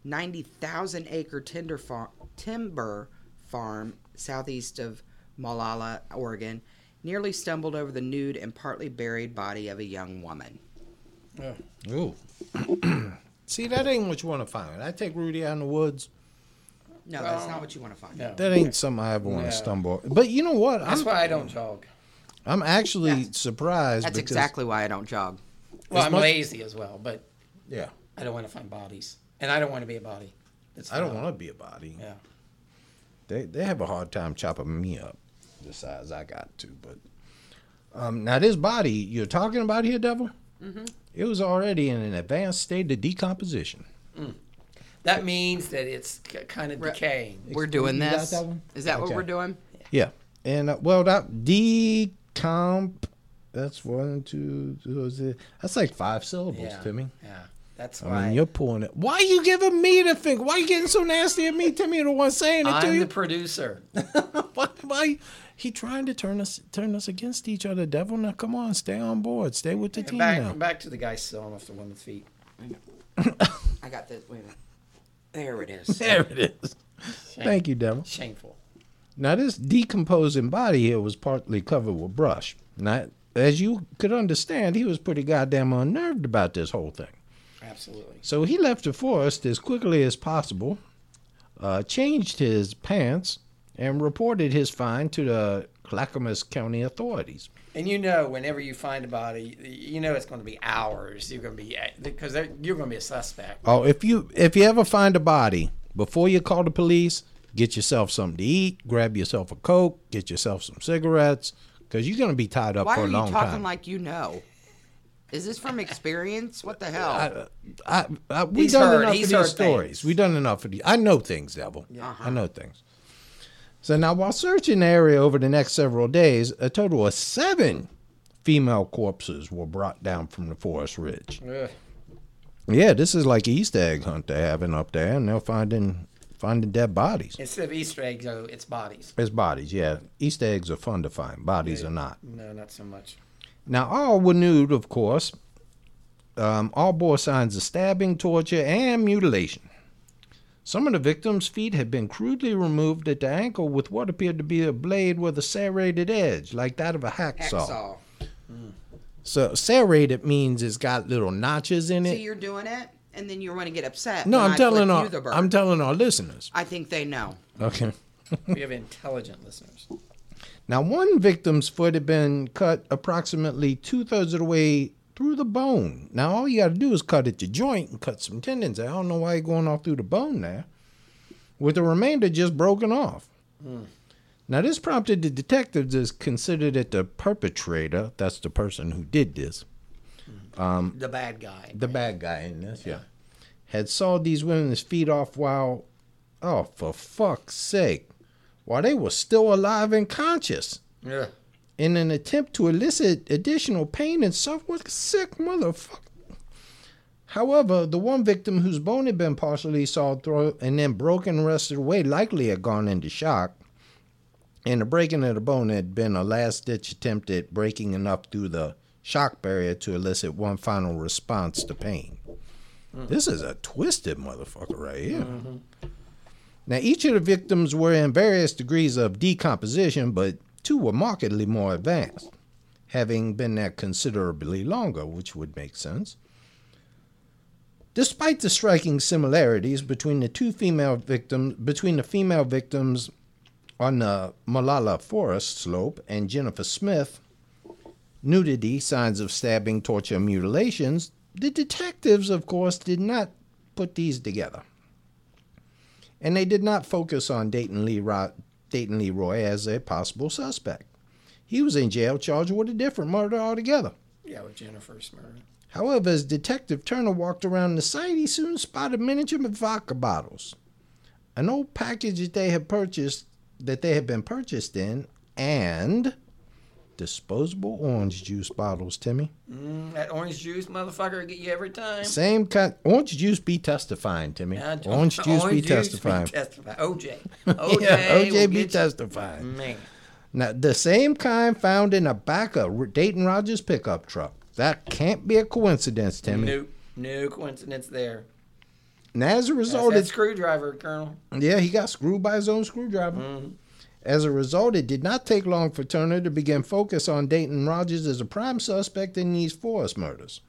90,000 acre farm, timber farm southeast of Molalla, Oregon, nearly stumbled over the nude and partly buried body of a young woman. Oh, Ooh. [clears throat] See, that ain't what you want to find. I take Rudy out in the woods. No, that's not what you want to find. no. That ain't something I ever want No. to stumble. But you know what? That's I'm, why I don't jog. I'm actually That's- surprised. That's because- exactly why I don't jog. Well, As I'm much- lazy as well, but Yeah. I don't want to find bodies. And I don't want to be a body. That's I don't not- want to be a body. Yeah. They they have a hard time chopping me up the size I got to. But um, now this body you're talking about here, Devil, Mm-hmm. It was already in an advanced state of decomposition. That means that it's k- kind of decaying. We're doing You got this. that one? Is that what we're doing? Yeah, and uh, well, that decomp. That's one, two, two, three. That's like five syllables Yeah. to me. Yeah. That's I mean, you're pulling it. Why are you giving me the finger? Why are you getting so nasty at me? Timmy, the one saying it to you. I'm the producer. [laughs] why, why? He trying to turn us turn us against each other, devil. Now come on, stay on board, stay with the team now. back, back to the guy sewing off the woman's feet. [laughs] I got this. Wait a minute. There it is. [laughs] There it is. Thank you, devil. Shameful. Now this decomposing body here was partly covered with brush. Now, as you could understand, he was pretty goddamn unnerved about this whole thing. Absolutely. So he left the forest as quickly as possible, uh, changed his pants, and reported his find to the Clackamas County authorities. And you know, whenever you find a body, you know it's going to be hours. You're going to be because you're going to be a suspect. Oh, if you if you ever find a body, before you call the police, get yourself something to eat, grab yourself a coke, get yourself some cigarettes, because you're gonna be tied up Why for are a you long talking like you know? Is this from experience? What the hell? I, I, we He's done heard- enough he's of these stories. things. We done enough of these. I know things, Devil. I know things. So now, while searching the area over the next several days, a total of seven female corpses were brought down from the forest ridge. Yeah, yeah this is like Easter egg hunt they're having up there, and they're finding finding dead bodies. Instead of Easter eggs, though, it's bodies. It's bodies, yeah. Easter eggs are fun to find. Bodies are not. No, not so much. Now, all were nude, of course. Um, all bore signs of stabbing, torture, and mutilation. Some of the victims' feet had been crudely removed at the ankle with what appeared to be a blade with a serrated edge, like that of a hacksaw. Hacksaw. Mm. So, serrated means it's got little notches in it. So you're doing it, and then you want to get upset. no, I'm I telling flip our, the. I'm telling our listeners. I think they know. Okay. [laughs] We have intelligent listeners. Now, one victim's foot had been cut approximately two thirds of the way through the bone. Now, all you got to do is cut at the joint and cut some tendons. I don't know why you're going off through the bone there, with the remainder just broken off. Hmm. Now, this prompted the detectives to consider that the perpetrator, that's the person who did this, hmm. um, The bad guy. the bad guy in this, yeah, had sawed these women's feet off while, oh, for fuck's sake, while they were still alive and conscious Yeah. In an attempt to elicit additional pain and suffering. Sick motherfucker. However, the one victim whose bone had been partially sawed through and then broken the rest of the way likely had gone into shock. And the breaking of the bone had been a last ditch attempt at breaking enough through the shock barrier to elicit one final response to pain. Mm. This is a twisted motherfucker right here. Mm-hmm. Now, each of the victims were in various degrees of decomposition, but two were markedly more advanced, having been there considerably longer, which would make sense. Despite the striking similarities between the two female victims, between the female victims on the Molalla Forest slope and Jennifer Smith, nudity, signs of stabbing, torture, mutilations, the detectives, of course, did not put these together and they did not focus on Dayton, Lee Ro- Dayton Leroy as a possible suspect. He was in jail charged with a different murder altogether. Yeah, with Jennifer's murder. However, as Detective Turner walked around the site, he soon spotted miniature vodka bottles, an old package that they had purchased, that they had been purchased in, and disposable orange juice bottles. Timmy, Mm, that orange juice, motherfucker, get you every time. same kind. Orange juice be testifying, Timmy. Uh, [laughs] Orange juice be testifying. testifying. OJ. OJ. [laughs] Yeah, will OJ get be you. testifying. Man. Now, the same kind found in the back of Dayton Rogers' pickup truck. That can't be a coincidence, Timmy. No, no coincidence there. And as a result, that it, screwdriver, Colonel. yeah, he got screwed by his own screwdriver. As a result, it did not take long for Turner to begin focus on Dayton Rogers as a prime suspect in these forest murders.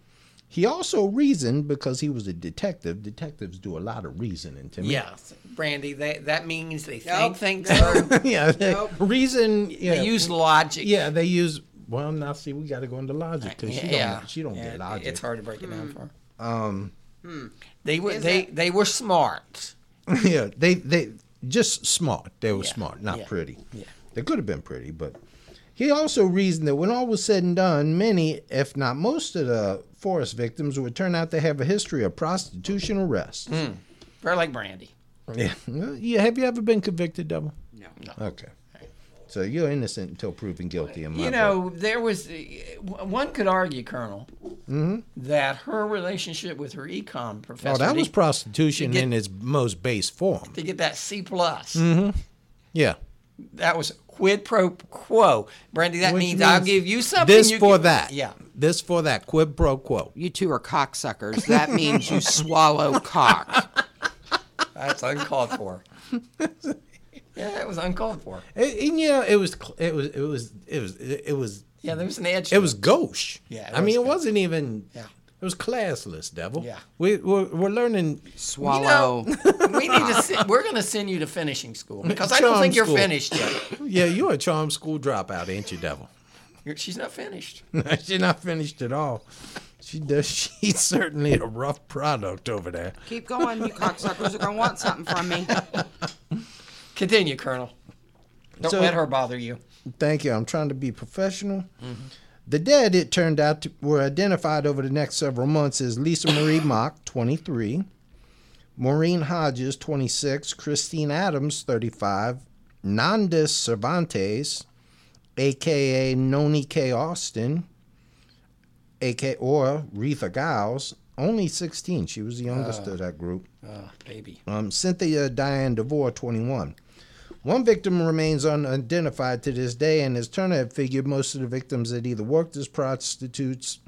He also reasoned because he was a detective. Detectives do a lot of reasoning, Timmy. Yeah, Brandy. They, that means they Nope. think things [laughs] through. yeah. they- Reason. Yeah. They use logic. Yeah, they use. Well, now see, we got to go into logic because she yeah, don't. She don't Yeah, get logic. It's hard to break it down for. her. Um. They were Is they that- they were smart. [laughs] yeah, they they just smart. They were Yeah, smart, not yeah, pretty. yeah. They could have been pretty, but he also reasoned that when all was said and done, many, if not most, of the forest victims would turn out to have a history of prostitution arrests. Hmm. Very like Brandy. Yeah. [laughs] Yeah. Have you ever been convicted, Double? No. Okay. So you're innocent until proven guilty. In my You book. know, there was one could argue, Colonel, Mm-hmm. that her relationship with her econ professor. Oh, that was prostitution get- in its most base form. to get that C plus. Mm-hmm. Yeah. That was quid pro quo, Brandy. That Which means, I'll give you something. This you for give- that. Yeah. This for that. Quid pro quo. You two are cocksuckers. That means you [laughs] swallow cock. That's uncalled for. [laughs] yeah, it was uncalled for. And, and, you know, it was, it was, it was, it was, it was Yeah, there was an edge. It was gauche. Yeah, I mean, was it wasn't even. Yeah. It was classless, devil. Yeah. We, we're, we're learning. Swallow. we need to. Send, we're going to send you to finishing school [laughs] because I don't Charm think you're school. finished yet. [coughs] Yeah, you're a charm school dropout, ain't you, devil? You're, she's not finished. [laughs] She's not finished at all. She does. [laughs] She's certainly a rough product over there. Keep going. You cocksuckers are going to want something from me. Continue, Colonel. Don't So- let her bother you. Thank you. I'm trying to be professional. Mm-hmm. The dead, it turned out, to, were identified over the next several months as Lisa Marie Mock, [coughs] 23, Maureen Hodges, 26, Christine Adams, 35, Nondace Cervantes, aka Noni K. Austin, AK or Reatha Gyles, only 16. She was the youngest uh, of that group. Oh, baby. Um, Cynthia Diane DeVore, 21. One victim remains unidentified to this day, and as Turner had figured, most of the victims had either worked as prostitutes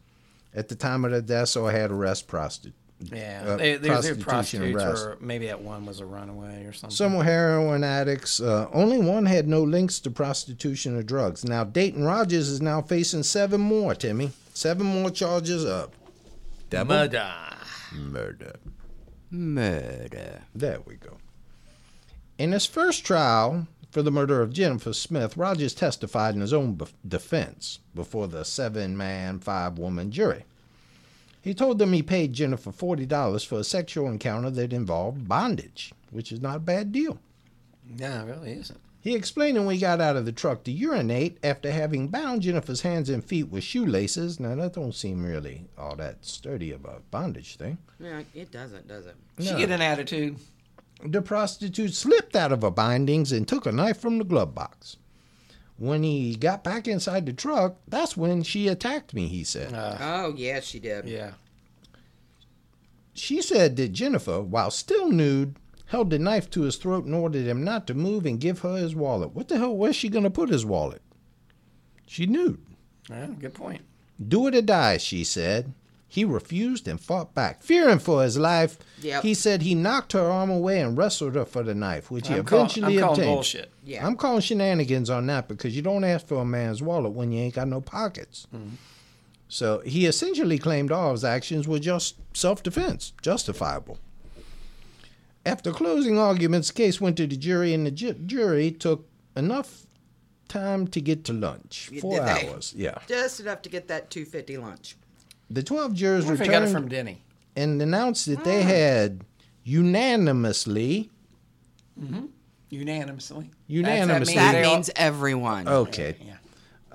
at the time of their deaths or had arrest prostitutes. Yeah, uh, they, they're, they're prostitution prostitutes, arrest. or maybe that one was a runaway or something. Some were heroin addicts. Uh, only one had no links to prostitution or drugs. Now, Dayton Rogers is now facing seven more, Timmy. Seven more charges of double Murder. murder. Murder. There we go. In his first trial for the murder of Jennifer Smith, Rogers testified in his own bef- defense before the seven man, five woman jury. He told them he paid Jennifer $40 for a sexual encounter that involved bondage, which is not a bad deal. No, it really isn't. He explained when we got out of the truck to urinate after having bound Jennifer's hands and feet with shoelaces. Now, that don't seem really all that sturdy of a bondage thing. Yeah, it doesn't, does it? She get an attitude. The prostitute slipped out of her bindings and took a knife from the glove box. When he got back inside the truck, that's when she attacked me, he said. Ah. Oh, yeah, she did. Yeah. She said that Jennifer, while still nude, held the knife to his throat and ordered him not to move and give her his wallet. What the hell, was she going to put his wallet? She nude. Yeah, good point. Do it or die, she said. He refused and fought back. Fearing for his life, Yep. he said he knocked her arm away and wrestled her for the knife, which he I'm, call, eventually I'm calling obtained. bullshit. Yeah. I'm calling shenanigans on that because you don't ask for a man's wallet when you ain't got no pockets. Mm-hmm. So he essentially claimed all his actions were just self defense, justifiable. After closing arguments, the case went to the jury, and the ju- jury took enough time to get to lunch. Yeah, Four hours, yeah. Just enough to get that 250 lunch. The 12 jurors What if I got it returned from Denny? and announced that they ah. had unanimously. Mm-hmm. Unanimously. Unanimously. That's- That they all- means everyone. Okay. Yeah.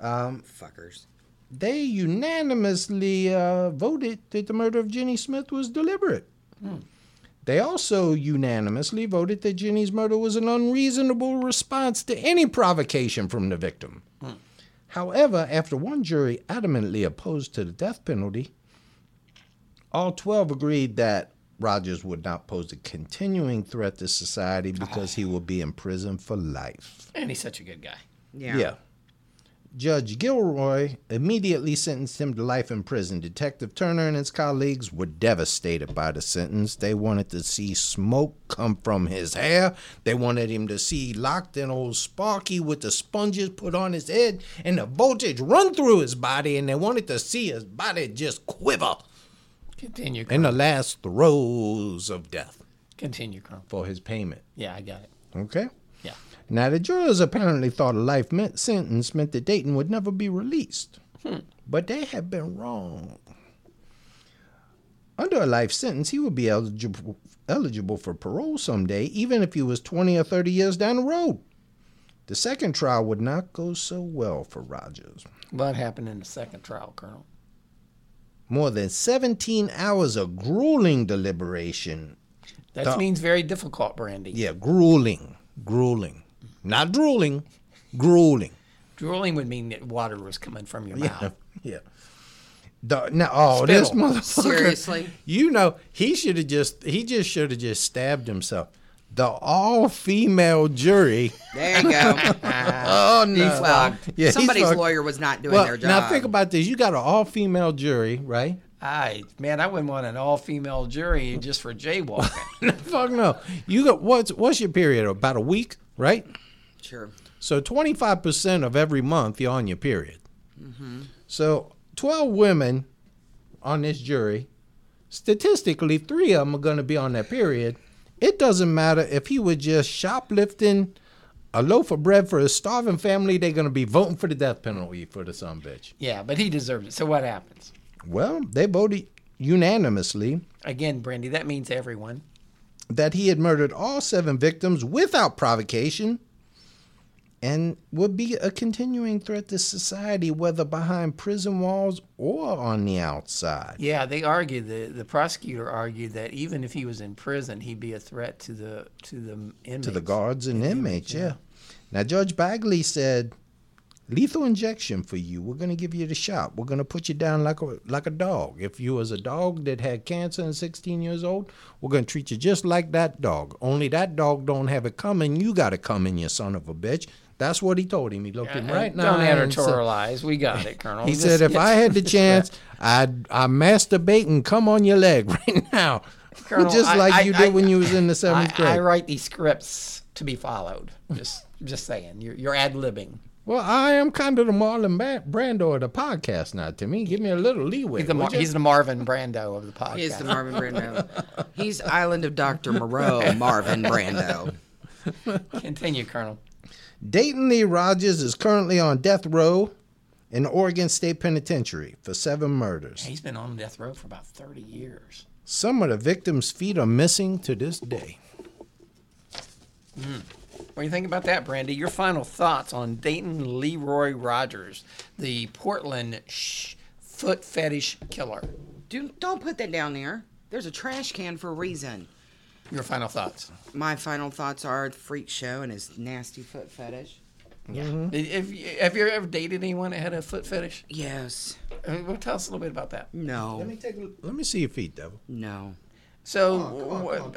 Um, Fuckers. they unanimously uh, voted that the murder of Jenny Smith was deliberate. Hmm. They also unanimously voted that Jenny's murder was an unreasonable response to any provocation from the victim. Hmm. However, after one jury adamantly opposed to the death penalty, all 12 agreed that Rogers would not pose a continuing threat to society because he ah. will be in prison for life. And he's such a good guy. Yeah. Yeah. Judge Gilroy immediately sentenced him to life in prison. Detective Turner and his colleagues were devastated by the sentence. They wanted to see smoke come from his hair. They wanted him to see locked in old Sparky with the sponges put on his head and the voltage run through his body. And they wanted to see his body just quiver Continue. in the last throes of death Continue, Crump. for his payment. Yeah, I got it. Okay? Now, the jurors apparently thought a life meant, sentence meant that Dayton would never be released. Hmm. But they had been wrong. Under a life sentence, he would be eligible, eligible for parole someday, even if he was 20 or 30 years down the road. The second trial would not go so well for Rogers. What happened in the second trial, Colonel? More than 17 hours of grueling deliberation. That means very difficult, Brandy. Yeah, grueling. Grueling. Not drooling, grueling. Drooling would mean that water was coming from your mouth. [laughs] Yeah. The, now, oh, this motherfucker. Seriously? You know, he should have just, he just should have just stabbed himself. The all female jury. There you go. [laughs] Oh, no. well, Yeah, somebody's fucked. lawyer was not doing Well, their job. now think about this. You got an all female jury, right? I man, I wouldn't want an all-female jury just for jaywalking. [laughs] Fuck no. You got, what's, what's your period? About a week, right? Sure. So 25% of every month you're on your period. Mm-hmm. So 12 women on this jury, statistically, three of them are going to be on that period. It doesn't matter if he was just shoplifting a loaf of bread for his starving family, they're going to be voting for the death penalty for the son bitch. yeah, but he deserved it. So what happens? Well, they voted unanimously Again, Brandy, that means everyone. that he had murdered all seven victims without provocation and would be a continuing threat to society, whether behind prison walls or on the outside. Yeah, they argued the the prosecutor argued that even if he was in prison, he'd be a threat to the to the inmates. To the guards and inmates, yeah. Now, Judge Bagley said lethal injection for you. We're gonna give you the shot. We're gonna put you down like a like a dog. If you was a dog that had cancer and 16 years old, we're gonna treat you just like that dog. Only that dog don't have it coming. You got it coming, you son of a bitch. That's what he told him. He looked him right now. Don't editorialize. We got it, Colonel. He Just said, if get I had the the [laughs] chance, I'd I masturbate and come on your leg [laughs] right now, Colonel, just like I- you did I- when you was in the seventh I, grade. I write these scripts to be followed. Just, just saying. You're, you're ad libbing. well, I am kind of the Marlon Brando of the podcast now. To me, give me a little leeway. He's the, Mar- he's the Marvin Brando of the podcast. He is the Marvin Brando. [laughs] He's Island of Dr. Moreau, Marvin Brando. Continue, Colonel. Dayton Lee Rogers is currently on death row in the Oregon State Penitentiary for seven murders. He's been on death row for about 30 years. Some of the victims' feet are missing to this day. Hmm. What do you think about that, Brandy? Your final thoughts on Dayton Leroy Rogers, the Portland sh- foot fetish killer. Do, don't put that down there. There's a trash can for a reason. Your final thoughts. My final thoughts are the freak show and his nasty foot fetish. Did, have, you, have you ever dated anyone that had a foot fetish? Yes. Uh, well, tell us a little bit about that. No. Let me take. A, let me see your feet, devil. No. So, what,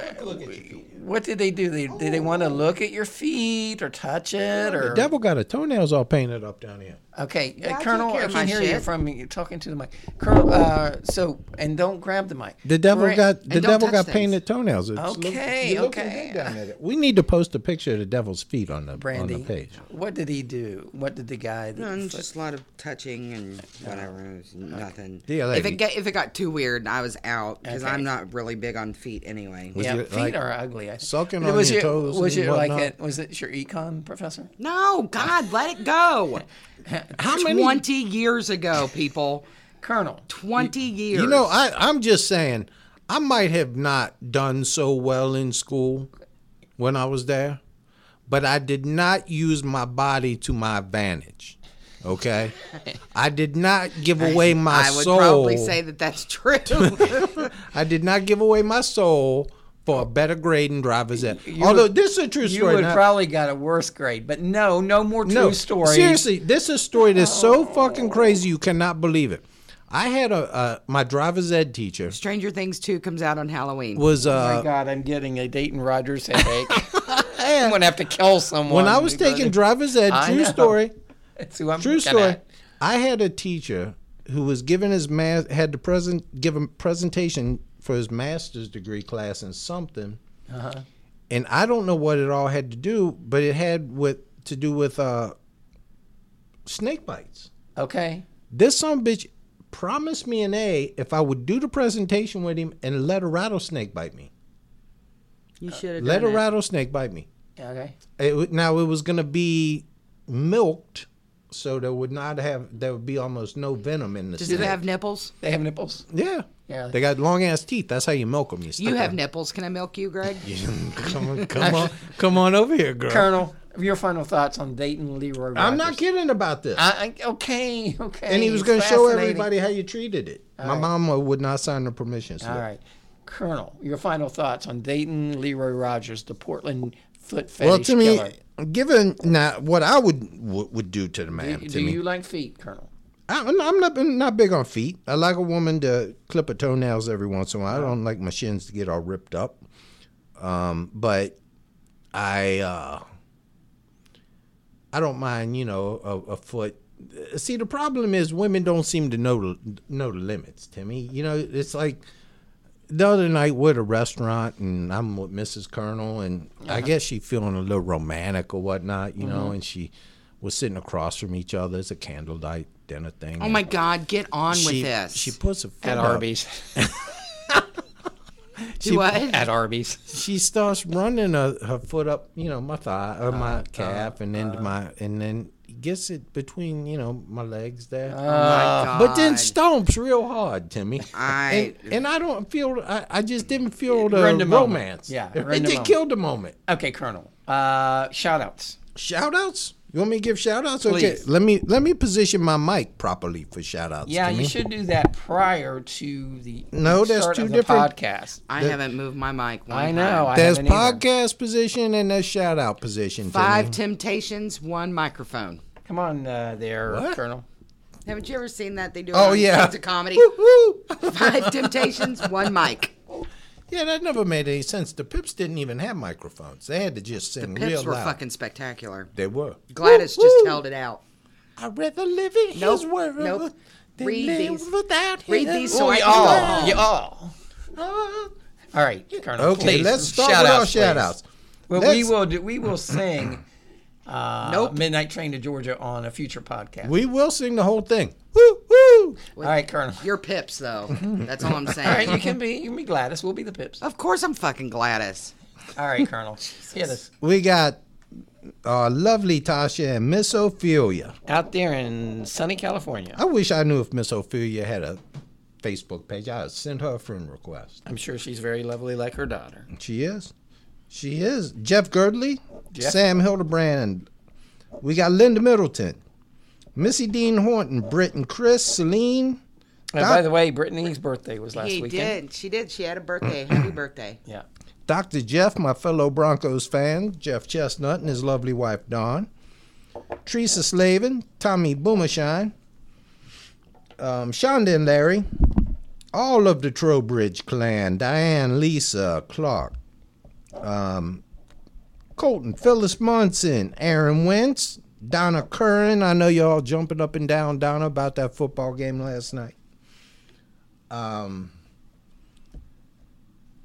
what did they do? They, did they want to look at your feet or touch it or? The devil got her toenails all painted up down here. Okay, uh, Yeah, I Colonel, I can my hear you shit. from you talking to the mic. Colonel, uh, so and don't grab the mic. The devil Bra- got the devil got things. painted toenails. It's Okay, you're okay. good down there. We need to post a picture of the devil's feet on the Brandy. on the page. What did he do? What did the guy? That No, foot- just a lot of touching and whatever. It was nothing. Yeah, if it got if it got too weird, I was out because Okay. I'm not really big on feet anyway. Was yeah, you, feet like, are ugly. I- sucking But on was your toes Was it like whatnot? a, was it your econ professor? No, God, let it go. [laughs] How many? Twenty years ago, people. Colonel. Twenty years. You know, I I'm just saying, I might have not done so well in school when I was there, but I did not use my body to my advantage. Okay, I did not give [laughs] away my soul. I would soul. probably say that that's true. [laughs] I did not give away my soul for a better grade in driver's ed. Although this is a true story. You would now- probably got a worse grade, but no, no more true no, stories. seriously, this is a story that's so fucking crazy you cannot believe it. I had a uh, my driver's ed teacher Stranger Things two comes out on Halloween. was Oh my uh, God, I'm getting a Dayton Rogers headache. [laughs] I'm gonna have to kill someone. when I was because taking driver's ed. I True know. story. [laughs] That's who I'm True looking story. at. I had a teacher who was giving his math had to present give a presentation for his master's degree class in something, Uh-huh. and I don't know what it all had to do, but it had with to do with uh, snake bites. Okay. This some bitch promised me an A if I would do the presentation with him and let a rattlesnake bite me. you should have Let a it. rattlesnake bite me. Okay. It, now it was gonna be milked, so there would not have there would be almost no venom in the Does snake. it have nipples? They have nipples. Yeah. Yeah. They got long ass teeth. That's how you milk them. You, You stick have 'em. nipples. Can I milk you, Greg? [laughs] come on, come [laughs] on, come on over here, girl. Colonel, your final thoughts on Dayton Leroy Rogers. I'm not kidding about this. I, I- okay, okay. and he was going to show everybody how you treated it. My mama would not sign the permission slip. All right. Colonel, your final thoughts on Dayton Leroy Rogers, the Portland foot fetish Well, to me, killer. given now what I would would, would do to the man, Do, to do me, you like feet, Colonel? I'm I'm not not big on feet. I like a woman to clip her toenails every once in a while. I don't like my shins to get all ripped up. Um, but I uh, I don't mind, you know, a, a foot. See, the problem is women don't seem to know know the limits. Timmy, you know, it's like the other night we're at a restaurant and I'm with Mrs. Colonel and I guess she feeling a little romantic or whatnot, you know, and she was sitting across from each other. It's a candlelight dinner thing. Oh my God, get on she, with this. She puts a foot At up. Arby's. [laughs] Do what? At Arby's. She starts running her, her foot up, you know, my thigh or my calf, and then my and then gets it between, you know, my legs there. oh my God. but then stomps real hard, Timmy. I- and, and I don't feel. I, I just didn't feel the Ruined the moment. romance. Yeah, it, ruined it killed the moment. Okay, Colonel. Uh, shout outs. Shout outs. You want me to give shout outs? Okay, Please. let me let me position my mic properly for shout outs. Yeah, Timmy. you should do that prior to the No, that's two of the different- podcast. I haven't moved my mic. One I know. time. I There's haven't either. podcast position and there's shout out position. Five Timmy. temptations, one microphone. Come on uh, there, What? Colonel. Haven't you ever seen that they do? it Oh yeah, it's a comedy. Woo, woo. Five Temptations, one mic. Yeah, that never made any sense. The Pips didn't even have microphones. They had to just sing the Pips real were loud. fucking spectacular. They were. Gladys Woo, just held it out. I'd rather live in Nope, his world nope. than Read live these. without Read him. these so Oh, I you can all. go. You all. Oh. All right, Colonel. Okay, please, let's start shout with our outs, shout outs. Well, we Let's- will do, we will sing uh, Nope. Midnight Train to Georgia on a future podcast. We will sing the whole thing. Woo woo. all right, Colonel. You're Pips, though. [laughs] That's all I'm saying. All right, you can be you can be Gladys. We'll be the Pips. Of course, I'm fucking Gladys. All right, Colonel. [laughs] Hit us We got our lovely Tasha and Miss Ophelia. out there in sunny California. I wish I knew if Miss Ophelia had a Facebook page. I would send her a friend request. I'm sure she's very lovely, like her daughter. She is. She is. Jeff Girdley, Jeff. Sam Hildebrand. We got Linda Middleton, Missy Dean Horton, Britt and Chris, Celine. Uh, Doc- by the way, Brittany's birthday was last he weekend. did. She did. She had a birthday. Happy [clears throat] birthday. Yeah. Dr. Jeff, my fellow Broncos fan, Jeff Chestnut and his lovely wife Dawn, Teresa Slavin, Tommy Boomershine, um, Shonda and Larry, all of the Trowbridge clan, Diane, Lisa, Clark, um, Colton, Phyllis Munson, Aaron Wentz, Donna Curran. I know you're all jumping up and down, Donna, about that football game last night. Um,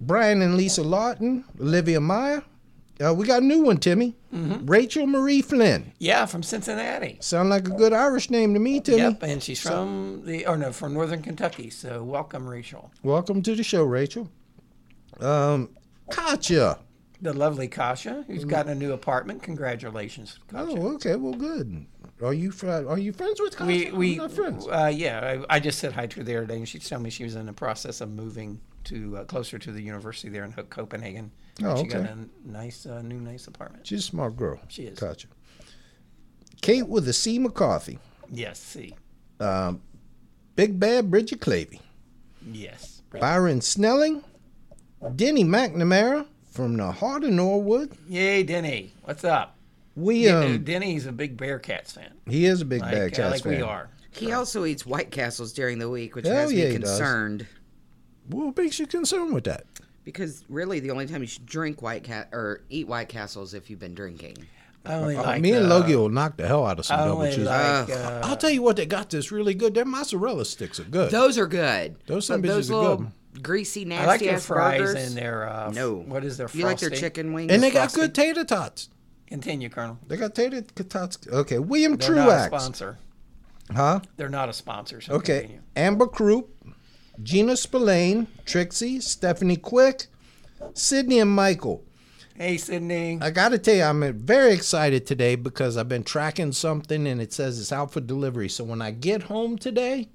Brian and Lisa Lawton, Olivia Meyer. Uh, we got a new one, Timmy. Rachel Marie Flynn. Yeah, from Cincinnati. Sound like a good Irish name to me, Timmy. Yep, and she's from the oh no, from Northern Kentucky. So welcome, Rachel. Welcome to the show, Rachel. Um, Katya. The lovely Kasha, who's gotten a new apartment. Congratulations, Kasha. Oh, okay. Well, good. Are you fri- are you friends with Katya? we we not friends. uh, yeah, I, I just said hi to her the other day, and she told me she was in the process of moving to uh, closer to the university there in Copenhagen. Oh, she got okay. a nice uh, new nice apartment. She's a smart girl. She is. Katya. Kate with a C. McCarthy. Yes, see, Big Bad Bridget Clavey. yes. Byron Snelling. Denny McNamara from the heart of Norwood. Yay, Denny, what's up? We Yeah, um, Denny's a big Bearcats fan, he is a big like, bad uh, Cats like fan. we are. He also eats White Castles during the week, which Hell has yeah, me he concerned. What makes you concerned with that? Because really, the only time you should drink White Cat or eat White Castles if you've been drinking. I only Uh, like me and uh, Logie will knock the hell out of some double only cheese. like. Uh, I'll tell you what, they got this really good. Their mozzarella sticks are good. Those are good. Those But some bitches those are little good. Greasy, nasty I like their ass fries burgers. and their uh, no. What is their You like their chicken wings? and they got frosty? good tater tots. Continue, Colonel. They got tater tots. Okay, William They're not a Truax. sponsor. Huh? They're not a sponsor. So Okay. continue. Amber Croup, Gina Spillane, Trixie, Stephanie Quick, Sydney and Michael. Hey, Sydney. I got to tell you, I'm very excited today because I've been tracking something and it says it's out for delivery. So when I get home today,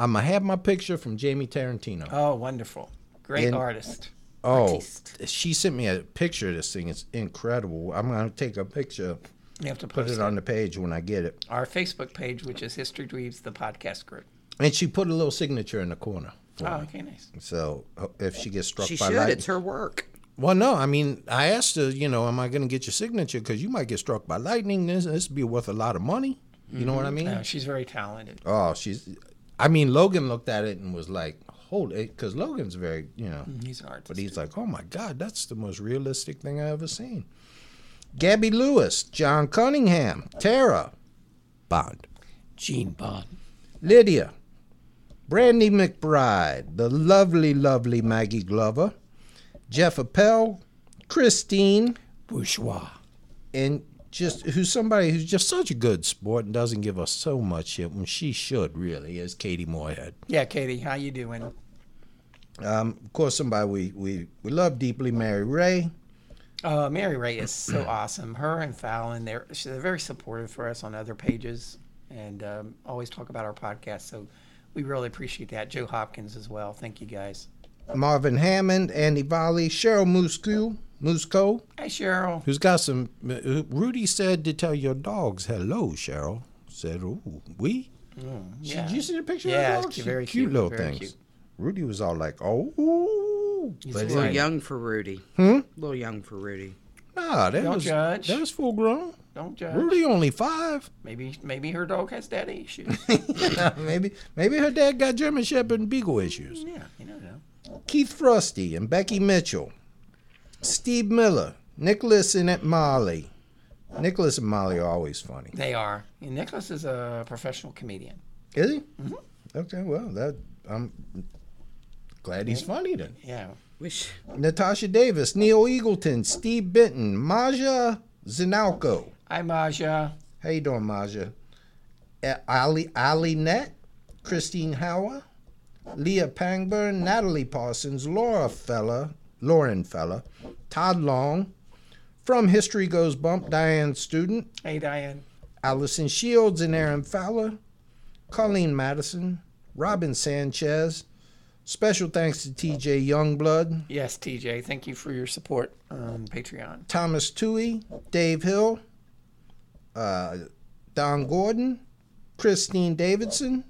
I'm going to have my picture from Jamie Tarantino. oh, wonderful. Great And- artist. Oh, she sent me a picture of this thing. It's incredible. I'm going to take a picture, You have to put post it on the page when I get it. our Facebook page, which is History Dweebs, the podcast group. And she put a little signature in the corner. for Oh, me. okay, nice. So if she gets struck She by should. lightning, It's her work. Well, no, I mean, I asked her, you know, am I going to get your signature? Because you might get struck by lightning. This this would be worth a lot of money. You know what I mean? Uh, she's very talented. Oh, she's. I mean, Logan looked at it and was like, "Hold it," because Logan's very, you know, mm, He's an artist. but he's like, "Oh my God, that's the most realistic thing I've ever seen." Gabby Lewis, John Cunningham, Tara, Bond, Gene Bond. Lydia, Brandy McBride, the lovely, lovely Maggie Glover, Jeff Appel, Christine, Bourgeois. and just who's somebody who's just such a good sport and doesn't give us so much shit when she should really is Katie Moorhead. Yeah, Katie, how you doing? Um, of course, somebody we, we, we love deeply, Mary Ray. Uh, Mary Ray is so [clears throat] awesome. Her and Fallon, they're, they're very supportive for us on other pages and um, always talk about our podcast. So we really appreciate that. Joe Hopkins as well. Thank you guys. Marvin Hammond, Andy Volley, Cheryl Musco, Musco, Hey, Cheryl. who's got some. uh, Rudy said to tell your dogs hello, Cheryl. Said, "Ooh, we." Yeah. Did you see the picture Yeah, of the dogs? it's very cute, cute, little very things. cute. Rudy was all like, "Oh," He's but a A little anyway. young for Rudy. Hmm? A little young for Rudy. Nah, that Don't was judge. that was full grown. Don't judge. Rudy only five. Maybe maybe her dog has daddy issues. [laughs] maybe maybe her dad got German Shepherd and Beagle issues. yeah, you don't know. Keith Frosty and Becky Mitchell, Steve Miller, Nicholas and Molly. Nicholas and Molly are always funny. They are. And Nicholas is a professional comedian. Is he? Okay, well, that I'm glad he's funny then. Yeah. Wish Natasha Davis, Neil Eagleton, Steve Benton, Maja Zinalco. Hi, Maja. How you doing, Maja? Uh, Ali Ali Net, Christine Hauer, Leah Pangburn, Natalie Parsons, Laura Fella, Lauren Fella, Todd Long, from History Goes Bump, Diane Student, Hey, Diane. Allison Shields and Aaron Fowler, Colleen Madison, Robin Sanchez. Special thanks to TJ Youngblood, Yes, TJ. Thank you for your support on Patreon. Thomas Toohey, Dave Hill, uh, Don Gordon, Christine Davidson,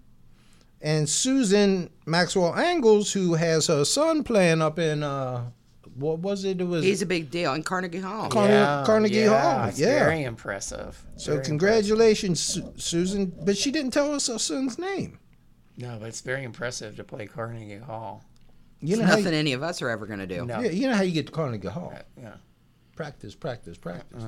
and Susan Maxwell Angles, who has her son playing up in uh, what was it? It was he's a big deal in Carnegie Hall. Carnegie, Carnegie yeah, Hall. Yeah. very impressive. so Very congratulations, Su- Susan. But she didn't tell us her son's name. No, but it's very impressive to play Carnegie Hall. You know, It's how nothing you, any of us are ever going to do. No. yeah, you know how you get to Carnegie Hall. Yeah. Practice, practice, practice.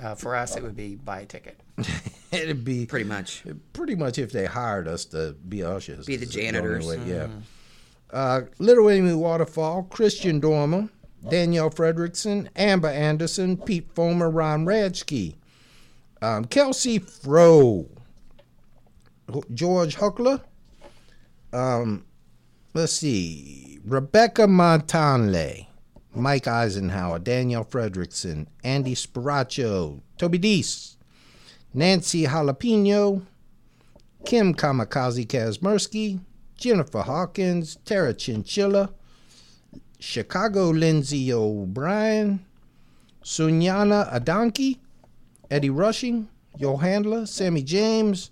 Uh, for us, it would be buy a ticket. [laughs] It'd be Pretty much. pretty much if they hired us to be ushers. Be the This is only janitors. way- yeah. Uh, Little Amy Waterfall, Christian Dormer, Danielle Fredrickson, Amber Anderson, Pete Fomer, Ron Radke, um, Kelsey Fro, George Huckler, um, let's see, Rebecca Montanle, Mike Eisenhower, Danielle Fredrickson, Andy Sparacho, Toby Deese, Nancy Jalapeno, Kim Kamikaze Kazmersky, Jennifer Hawkins, Tara Chinchilla, Chicago Lindsay O'Brien, Sunyana Adanki, Eddie Rushing, Yo Handler, Sammy James.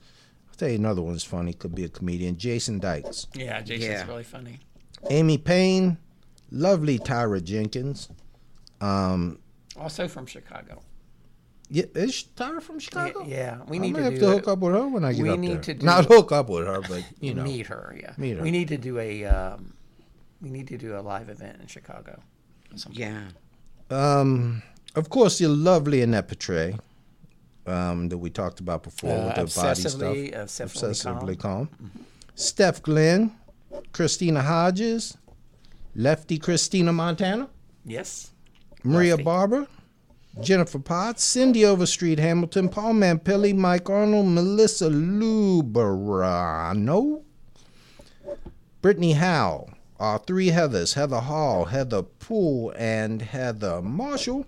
I'll tell you another one's funny, could be a comedian, Jason Dykes. Yeah, Jason's Yeah. really funny. Amy Payne, lovely Tyra Jenkins. Um, Also from Chicago. yeah, is Tyra from Chicago? Yeah, we I need might to have do to a- hook up with her when I get we up need there. to do- Not hook up with her, but [laughs] you know, meet her. Yeah, meet her. We need to do a. Um, we need to do a live event in Chicago. Yeah. Um, of course, your lovely Annette Petray, um, that we talked about before Uh, with the body obsessively- stuff. obsessively calm. Steph Glenn, Christina Hodges, Lefty Christina Montana, Yes. Maria Lefty. Barber, Jennifer Potts, Cindy Overstreet Hamilton, Paul Mampilli, Mike Arnold, Melissa Luberano, Brittany Howe, our three Heathers, Heather Hall, Heather Poole, and Heather Marshall,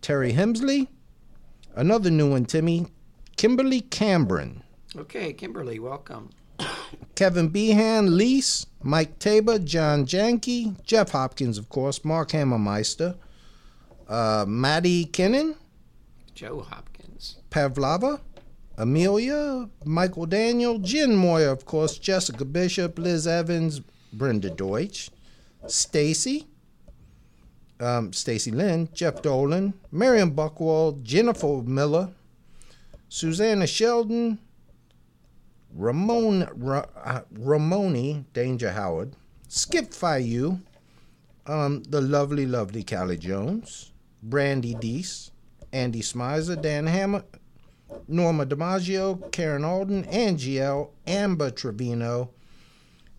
Terry Hemsley, another new one, Timmy, Kimberly Cambron, Okay, Kimberly, welcome. Kevin Behan, Lease, Mike Tabor, John Janke, Jeff Hopkins, of course, Mark Hammermeister, uh, Maddie Kennan, Joe Hopkins. Pavlava, Amelia, Michael Daniel, Jen Moyer, of course, Jessica Bishop, Liz Evans, Brenda Deutsch, Stacy, um, Stacy Lynn, Jeff Dolan, Miriam Buckwald, Jennifer Miller, Susanna Sheldon, Ramon Ra, uh, Ramoni Danger Howard, Skip Fayu, um, the lovely, lovely Callie Jones, Brandy Deese, Andy Smizer, Dan Hammer, Norma DiMaggio, Karen Alden, Angie L, Amber Trevino,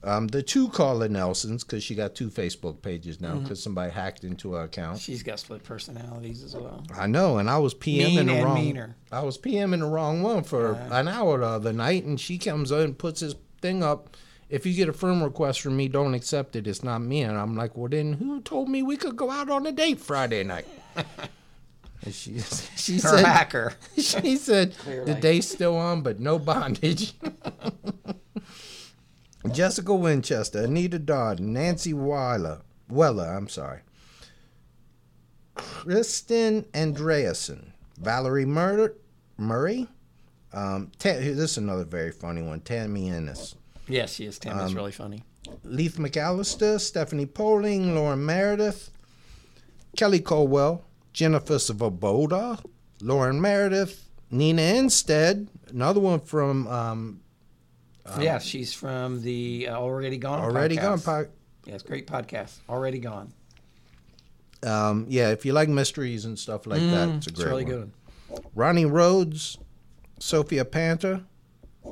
um, the two Carla Nelsons, because she got two Facebook pages now because somebody hacked into her account. She's got split personalities as well. I know, and I was PMing Mean the and wrong. meaner. I was PMing the wrong one for an hour the other night, and she comes in and puts this thing up. If you get a friend request from me, don't accept it. It's not me. And I'm like, well, then who told me we could go out on a date Friday night? [laughs] and she [laughs] she Her said hacker. [laughs] she said the date's still on, but no bondage. Jessica Winchester, Anita Dodd, Nancy Weiler, Weller, I'm sorry. Kristen Andreasen, Valerie Murder, Murray. Um, this is another very funny one. Tammy Ennis. Yes, she is. Tim Um, really funny. Leith McAllister, Stephanie Poling, Lauren Meredith, Kelly Colwell, Jennifer Svoboda, Lauren Meredith, Nina Instead, another one from um, yeah, she's from the uh, Already Gone. Already podcast. Gone. Po- Yes, great podcast. Already Gone. um, yeah, if you like mysteries and stuff like that, it's a It's great really one. good. Ronnie Rhodes, Sophia Panther,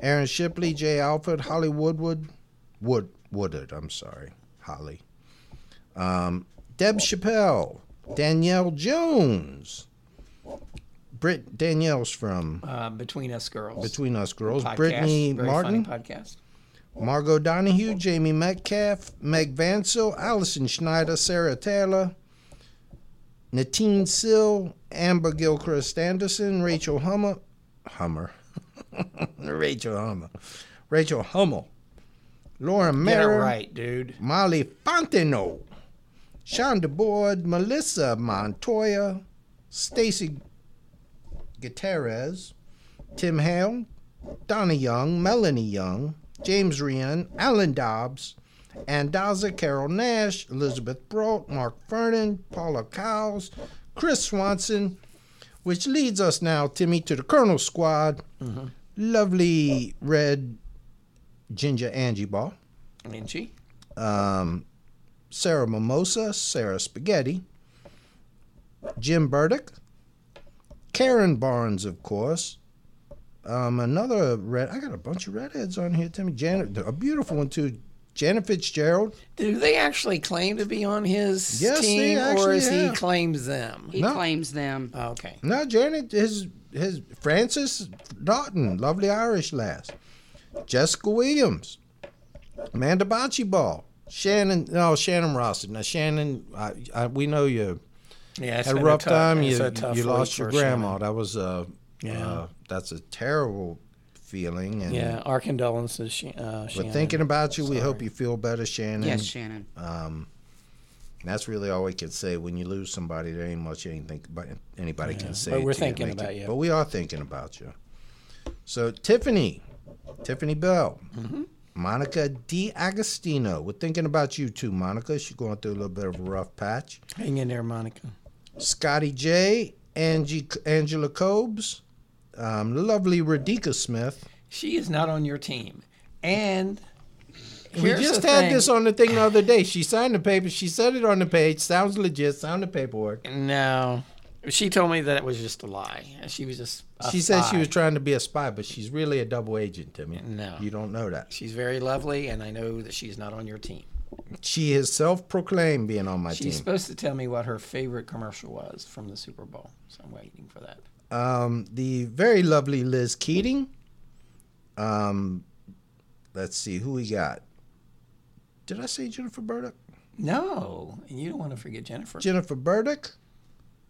Aaron Shipley, Jay Alford, Holly Woodward, Wood Woodard. I'm sorry, Holly. Um, Deb Chappelle, Danielle Jones, Britt Danielle's from Uh, Between Us Girls. Between Us Girls, podcast. Brittany Martin, podcast. Margot Donahue, Jamie Metcalf, Meg Vansel, Allison Schneider, Sarah Taylor, Natine Sill, Amber Gilchrist Anderson, Rachel Hummer, Hummer, [laughs] Rachel Hummer, Rachel Hummel, Laura Merrill, right, dude. Molly Fontenot, Shonda Board, Melissa Montoya, Stacy Gutierrez, Tim Hale, Donna Young, Melanie Young, James Rian, Alan Dobbs, Andaza Carol Nash, Elizabeth Broad, Mark Vernon, Paula Cowles, Chris Swanson, which leads us now, Timmy, to the Colonel Squad. Lovely red ginger Angie Ball Angie. um, Sarah Mimosa, Sarah Spaghetti, Jim Burdick, Karen Barnes, of course. Um, another red. I got a bunch of redheads on here. Timmy Janet, a beautiful one too. Janet Fitzgerald. Do they actually claim to be on his Yes, they team, or actually is have. he claims them? He No. claims them. Okay. No, Janet, his his Francis Doughton, lovely Irish lass. Jessica Williams, Amanda Bocce Shannon. No, Shannon Rosset. Now Shannon, I, I, we know you Yeah, it's had a rough tough- time. it's You tough you lost your for Shannon. grandma. That was uh, Yeah. uh, that's a terrible feeling. And Yeah, our condolences, Sh- uh, we're thinking about you. We hope you feel better, Shannon. Yes, Shannon. Um, that's really all we can say. When you lose somebody, there ain't much anything but anybody can say. but we're thinking make about you. But we are thinking about you. So Tiffany, Tiffany Bell, Mm-hmm. Monica D. Agostino. We're thinking about you too, Monica. She's going through a little bit of a rough patch. Hang in there, Monica. Scotty J. Angie, Angela Cobes, um, lovely Radika Smith. She is not on your team. And We just had thing. this on the thing the other day. She signed the paper. She said it on the page. Sounds legit. Sound the paperwork. No. She told me that it was just a lie. She was just. She said she was trying to be a spy, but she's really a double agent, Timmy. No. You don't know that. She's very lovely, and I know that she's not on your team. She is self proclaimed being on my She's team. She's supposed to tell me what her favorite commercial was from the Super Bowl, so I'm waiting for that. Um, the very lovely Liz Keating. Um, let's see who we got. Did I say Jennifer Burdick? No, and you don't want to forget Jennifer. Jennifer Burdick.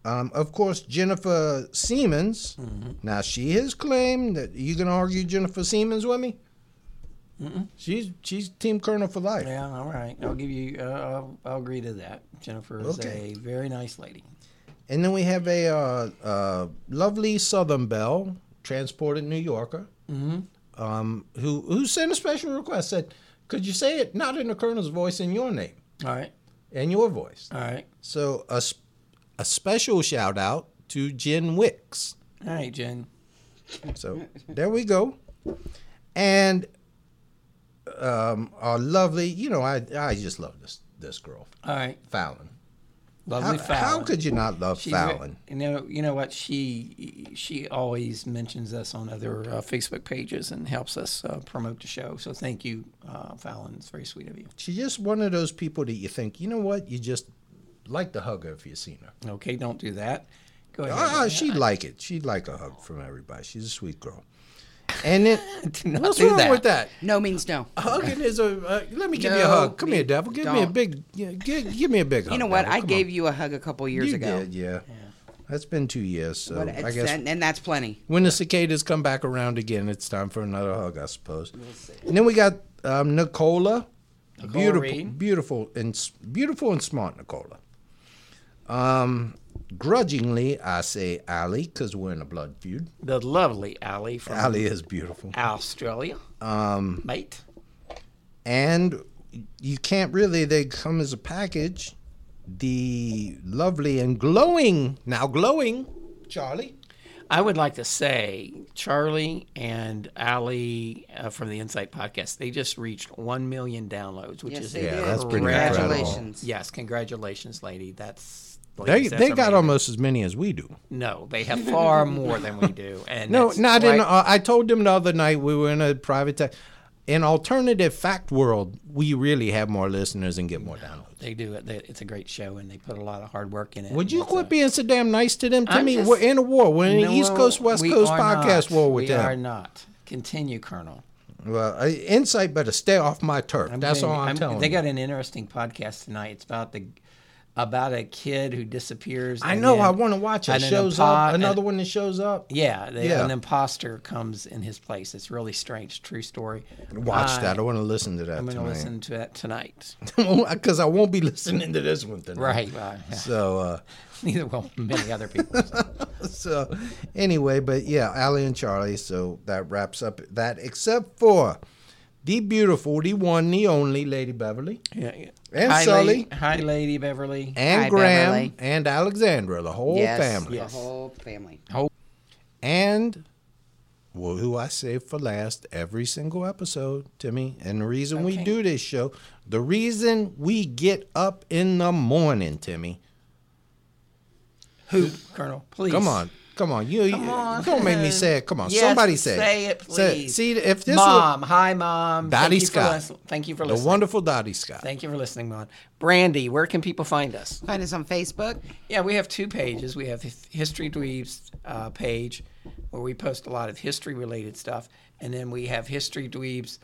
Um, of course, Jennifer Siemens. Mm-hmm. Now she has claimed that you can argue Jennifer Siemens with me. She's she's Team Colonel for life. yeah, all right. I'll give you. Uh, I'll, I'll agree to that. Jennifer is Okay. a very nice lady. And then we have a uh, uh, lovely Southern Belle, transported New Yorker, um, who who sent a special request. Said, "Could you say it not in the Colonel's voice, in your name All right, and your voice?" all right, So a a special shout out to Jen Wicks. all right, Jen. So there we go. And um, our lovely, you know, I I just love this this girl, All right, Fallon. lovely How, Fallon. how could you not love She's Fallon? you know, you know what? She she always mentions us on other uh, Facebook pages and helps us uh, promote the show. So thank you, uh, Fallon. It's very sweet of you. She's just one of those people that you think, you know what, you just like to hug her if you've seen her. Okay, don't do that. Go ahead. Ah, she'd like it. She'd like a hug from everybody. She's a sweet girl. And then, [laughs] Do not what's do wrong that. with that? No means no. Hugging is a. Uh, let me give you a hug. Come me- here, devil. Give me a big. Yeah, give, give me a big hug. You know what? devil. I Come gave on. you a hug a couple years you ago. Did, yeah. That's been two years, so But I guess and, and that's plenty. when the cicadas come back around again, it's time for another hug, I suppose. and then we got um, Nicola, beautiful, Reed. beautiful, and beautiful and smart Nicola. Um, grudgingly, I say Allie because we're in a blood feud. the lovely Allie from Allie is beautiful, Australia. Um, mate. and you can't really. They come as a package. The lovely and glowing, now glowing, Charlie. I would like to say Charlie and Allie uh, from the Insight Podcast, they just reached 1 million downloads, which Yes, is Yeah, that's pretty Congratulations. Yes, congratulations, lady. That's They they got almost as many as we do. No, they have far more than we do. [laughs] And No, not in. Uh, I told them the other night we were in a private. Te- in alternative fact world, we really have more listeners and get more downloads. They do it. They, it's a great show, and they put a lot of hard work in it. Would you quit a- being so damn nice to them? To I'm me, just- we're in a war. We're in No, an East Coast West we Coast podcast not. war with we them. We are not. Continue, Colonel. Well, uh, Insight better stay off my turf. I'm That's all you, I'm, telling They you. got an interesting podcast tonight. It's about the about a kid who disappears. I know. then- I want to watch it. Shows impo- up. and- Another one that shows up. Yeah, they, Yeah. an imposter comes in his place. It's really strange. True story. Watch I- that. I want to listen to that I'm going to listen to that tonight. [laughs] because I won't be listening to this one tonight. right. Yeah. So, uh, [laughs] Neither will many other people. [laughs] so anyway, but yeah, Allie and Charlie. So that wraps up that, except for the beautiful, the one, the only Lady Beverly Yeah, yeah. And hi, Sully. Lady, hi, Lady Beverly. and Hi, Graham Beverly. and Alexandra, the whole yes, family, Yes. The whole family. and well, who I save for last every single episode, Timmy. And the reason we do this show, the reason we get up in the morning, Timmy. Who, Colonel? Please. Come on. Come on, you, you on. don't make me say it. Come on, Yes, somebody say, it. say it, Say- please. see, if this Mom. Hi, Mom. Dottie Thank you for Scott. Thank you for was the listening. wonderful Dottie Scott, Thank you for listening, Mom. Brandy, where can people find us? Find us on Facebook. Yeah, we have two pages. We have the History Dweebs uh, page where we post a lot of history related stuff. And then we have History Dweebs,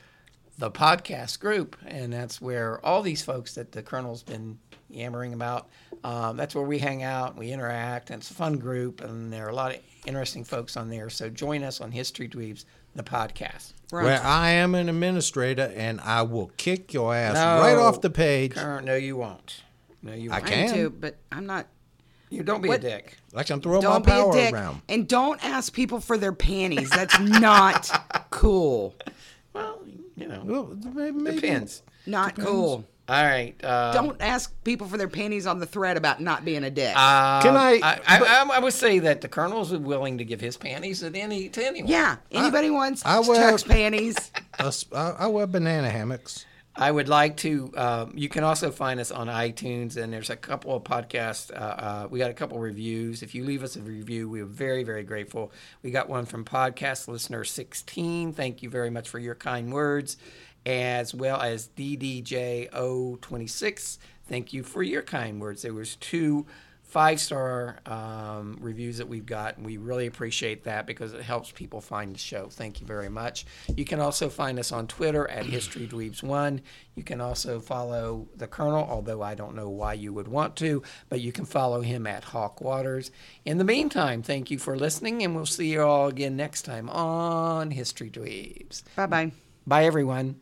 the podcast group. And that's where all these folks that the Colonel's been yammering about, um, that's where we hang out, we interact, and it's a fun group. And there are a lot of interesting folks on there. So join us on History Dweebs, the podcast. We're where I am an administrator and I will kick your ass No. right off the page. Colonel, no, you won't. No, you I won't. I can. am too, but I'm not. You don't be What- a dick. Like I'm throwing Don't my be a power dick, around. and don't ask people for their panties. That's not [laughs] cool. Well, you know, Well, maybe, maybe- depends. Not cool. All right. Uh, Don't ask people for their panties on the thread about not being a dick. Uh, Can I- I, I, I would say that the colonel's willing to give his panties to any to anyone. yeah. Anybody wants I will- Chuck's [laughs] panties? Us- I, I wear banana hammocks. I would like to. Um, you can also find us on iTunes, and there's a couple of podcasts. Uh, uh, we got a couple reviews. If you leave us a review, we're very, very grateful. We got one from podcast listener 16. Thank you very much for your kind words, as well as DDJ026. Thank you for your kind words. There was two five star um, reviews that we've got, and we really appreciate that because it helps people find the show. Thank you very much. You can also find us on Twitter at History Dweebs One. You can also follow the Colonel, although I don't know why you would want to, but you can follow him at Hawk Waters. In the meantime, thank you for listening, and we'll see you all again next time on History Dweebs. Bye bye. Bye, everyone.